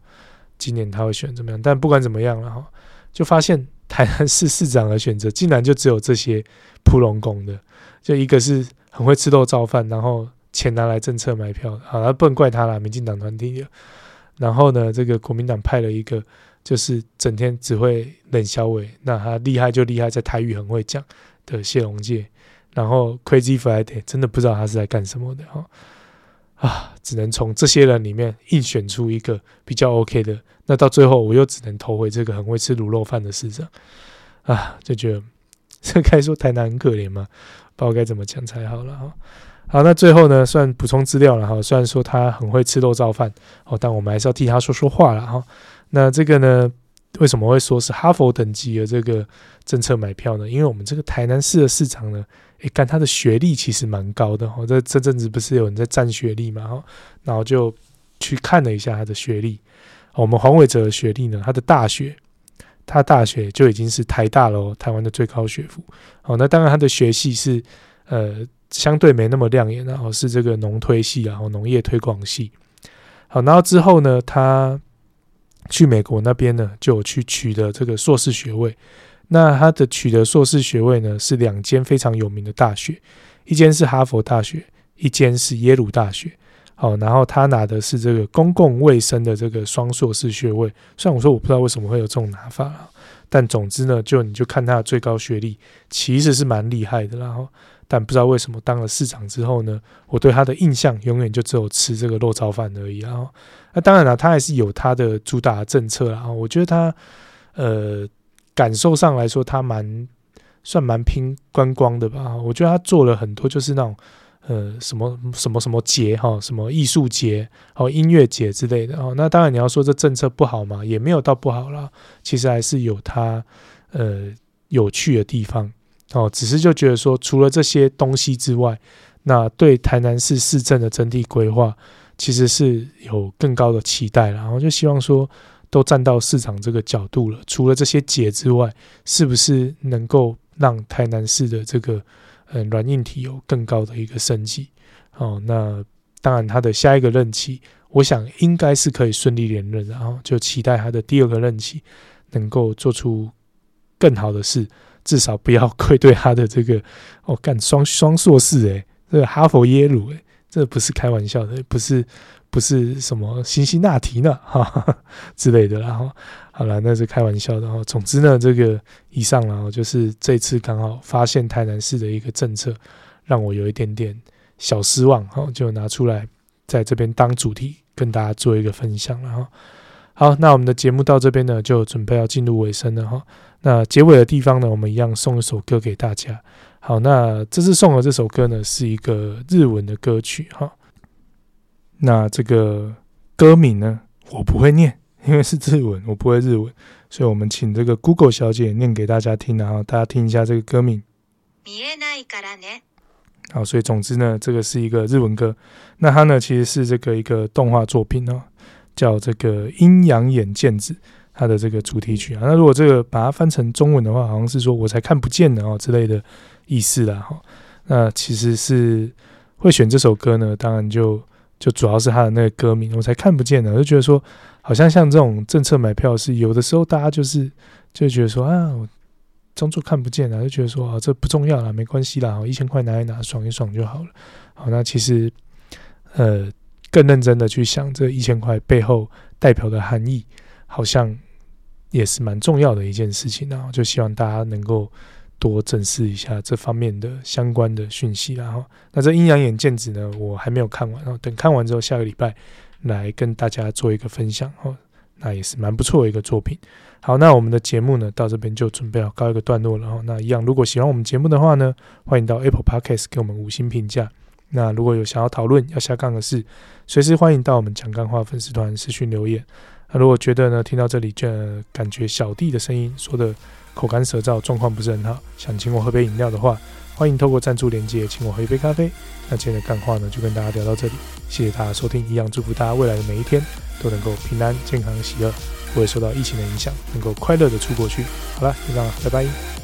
今年他会选怎么样？但不管怎么样了哈，就发现台南市市长的选择竟然就只有这些扑龙宫的，就一个是很会吃肉造饭，然后钱拿来政策买票，好，那不能怪他啦，民进党团体的。然后呢，这个国民党派了一个，就是整天只会冷笑伟，那他厉害就厉害在台语很会讲。的谢龙介，然后 Crazy Friday 真的不知道他是在干什么的哈啊，只能从这些人里面硬选出一个比较 OK 的，那到最后我又只能投回这个很会吃卤肉饭的市长啊，就觉得 这该说台南很可怜吗？不知道该怎么讲才好了哈。好，那最后呢，算补充资料了哈。虽然说他很会吃肉燥饭哦，但我们还是要替他说说话了哈。那这个呢？为什么会说是哈佛等级的这个政策买票呢？因为我们这个台南市的市长呢，诶，看他的学历其实蛮高的哈。这这阵子不是有人在占学历嘛哈，然后就去看了一下他的学历。我们黄伟哲的学历呢，他的大学，他大学就已经是台大了，台湾的最高学府。好，那当然他的学系是呃相对没那么亮眼，然后是这个农推系，然后农业推广系。好，然后之后呢，他。去美国那边呢，就有去取得这个硕士学位。那他的取得硕士学位呢，是两间非常有名的大学，一间是哈佛大学，一间是耶鲁大学。好，然后他拿的是这个公共卫生的这个双硕士学位。虽然我说我不知道为什么会有这种拿法，但总之呢，就你就看他的最高学历，其实是蛮厉害的。然后，但不知道为什么当了市长之后呢，我对他的印象永远就只有吃这个肉燥饭而已。啊，那当然了，他还是有他的主打的政策啦。我觉得他呃，感受上来说，他蛮算蛮拼观光的吧。我觉得他做了很多，就是那种。呃，什么什么什么节哈，什么艺术节哦，音乐节之类的哦。那当然你要说这政策不好嘛，也没有到不好啦。其实还是有它呃有趣的地方哦。只是就觉得说，除了这些东西之外，那对台南市市政的整体规划，其实是有更高的期待啦。然后就希望说，都站到市长这个角度了。除了这些解之外，是不是能够让台南市的这个嗯，软硬体有更高的一个升级，哦，那当然他的下一个任期，我想应该是可以顺利连任，然后就期待他的第二个任期能够做出更好的事，至少不要愧对他的这个哦，干双双硕士诶，这个哈佛耶鲁诶，这不是开玩笑的，不是不是什么辛辛那提呢哈，哈，之类的，然后。好了，那是开玩笑的哈。总之呢，这个以上然后就是这次刚好发现台南市的一个政策，让我有一点点小失望，哈，就拿出来在这边当主题跟大家做一个分享了哈。好，那我们的节目到这边呢，就准备要进入尾声了哈。那结尾的地方呢，我们一样送一首歌给大家。好，那这次送的这首歌呢，是一个日文的歌曲哈。那这个歌名呢，我不会念。因为是日文，我不会日文，所以我们请这个 Google 小姐念给大家听，然后大家听一下这个歌名。好，所以总之呢，这个是一个日文歌。那它呢，其实是这个一个动画作品哦，叫这个《阴阳眼剑子》，它的这个主题曲啊。那如果这个把它翻成中文的话，好像是说我才看不见呢哦之类的意思啦哈。那其实是会选这首歌呢，当然就就主要是它的那个歌名，我才看不见呢，我就觉得说。好像像这种政策买票是有的时候大家就是就觉得说啊，我装作看不见啊，就觉得说啊，这不重要啦，没关系啦，一千块拿一拿，爽一爽就好了。好，那其实呃更认真的去想这一千块背后代表的含义，好像也是蛮重要的一件事情啊。就希望大家能够多正视一下这方面的相关的讯息。然后，那这阴阳眼剑子呢，我还没有看完，然后等看完之后，下个礼拜。来跟大家做一个分享哦，那也是蛮不错的一个作品。好，那我们的节目呢，到这边就准备要告一个段落了哦。那一样，如果喜欢我们节目的话呢，欢迎到 Apple Podcast 给我们五星评价。那如果有想要讨论要下杠的事，随时欢迎到我们讲干话粉丝团私讯留言。那如果觉得呢，听到这里就感觉小弟的声音说的口干舌燥，状况不是很好，想请我喝杯饮料的话，欢迎透过赞助连接请我喝一杯咖啡。那今天的干话呢，就跟大家聊到这里，谢谢大家收听，一样祝福大家未来的每一天都能够平安、健康、喜乐，不会受到疫情的影响，能够快乐的出国去。好了，就这样了，拜拜。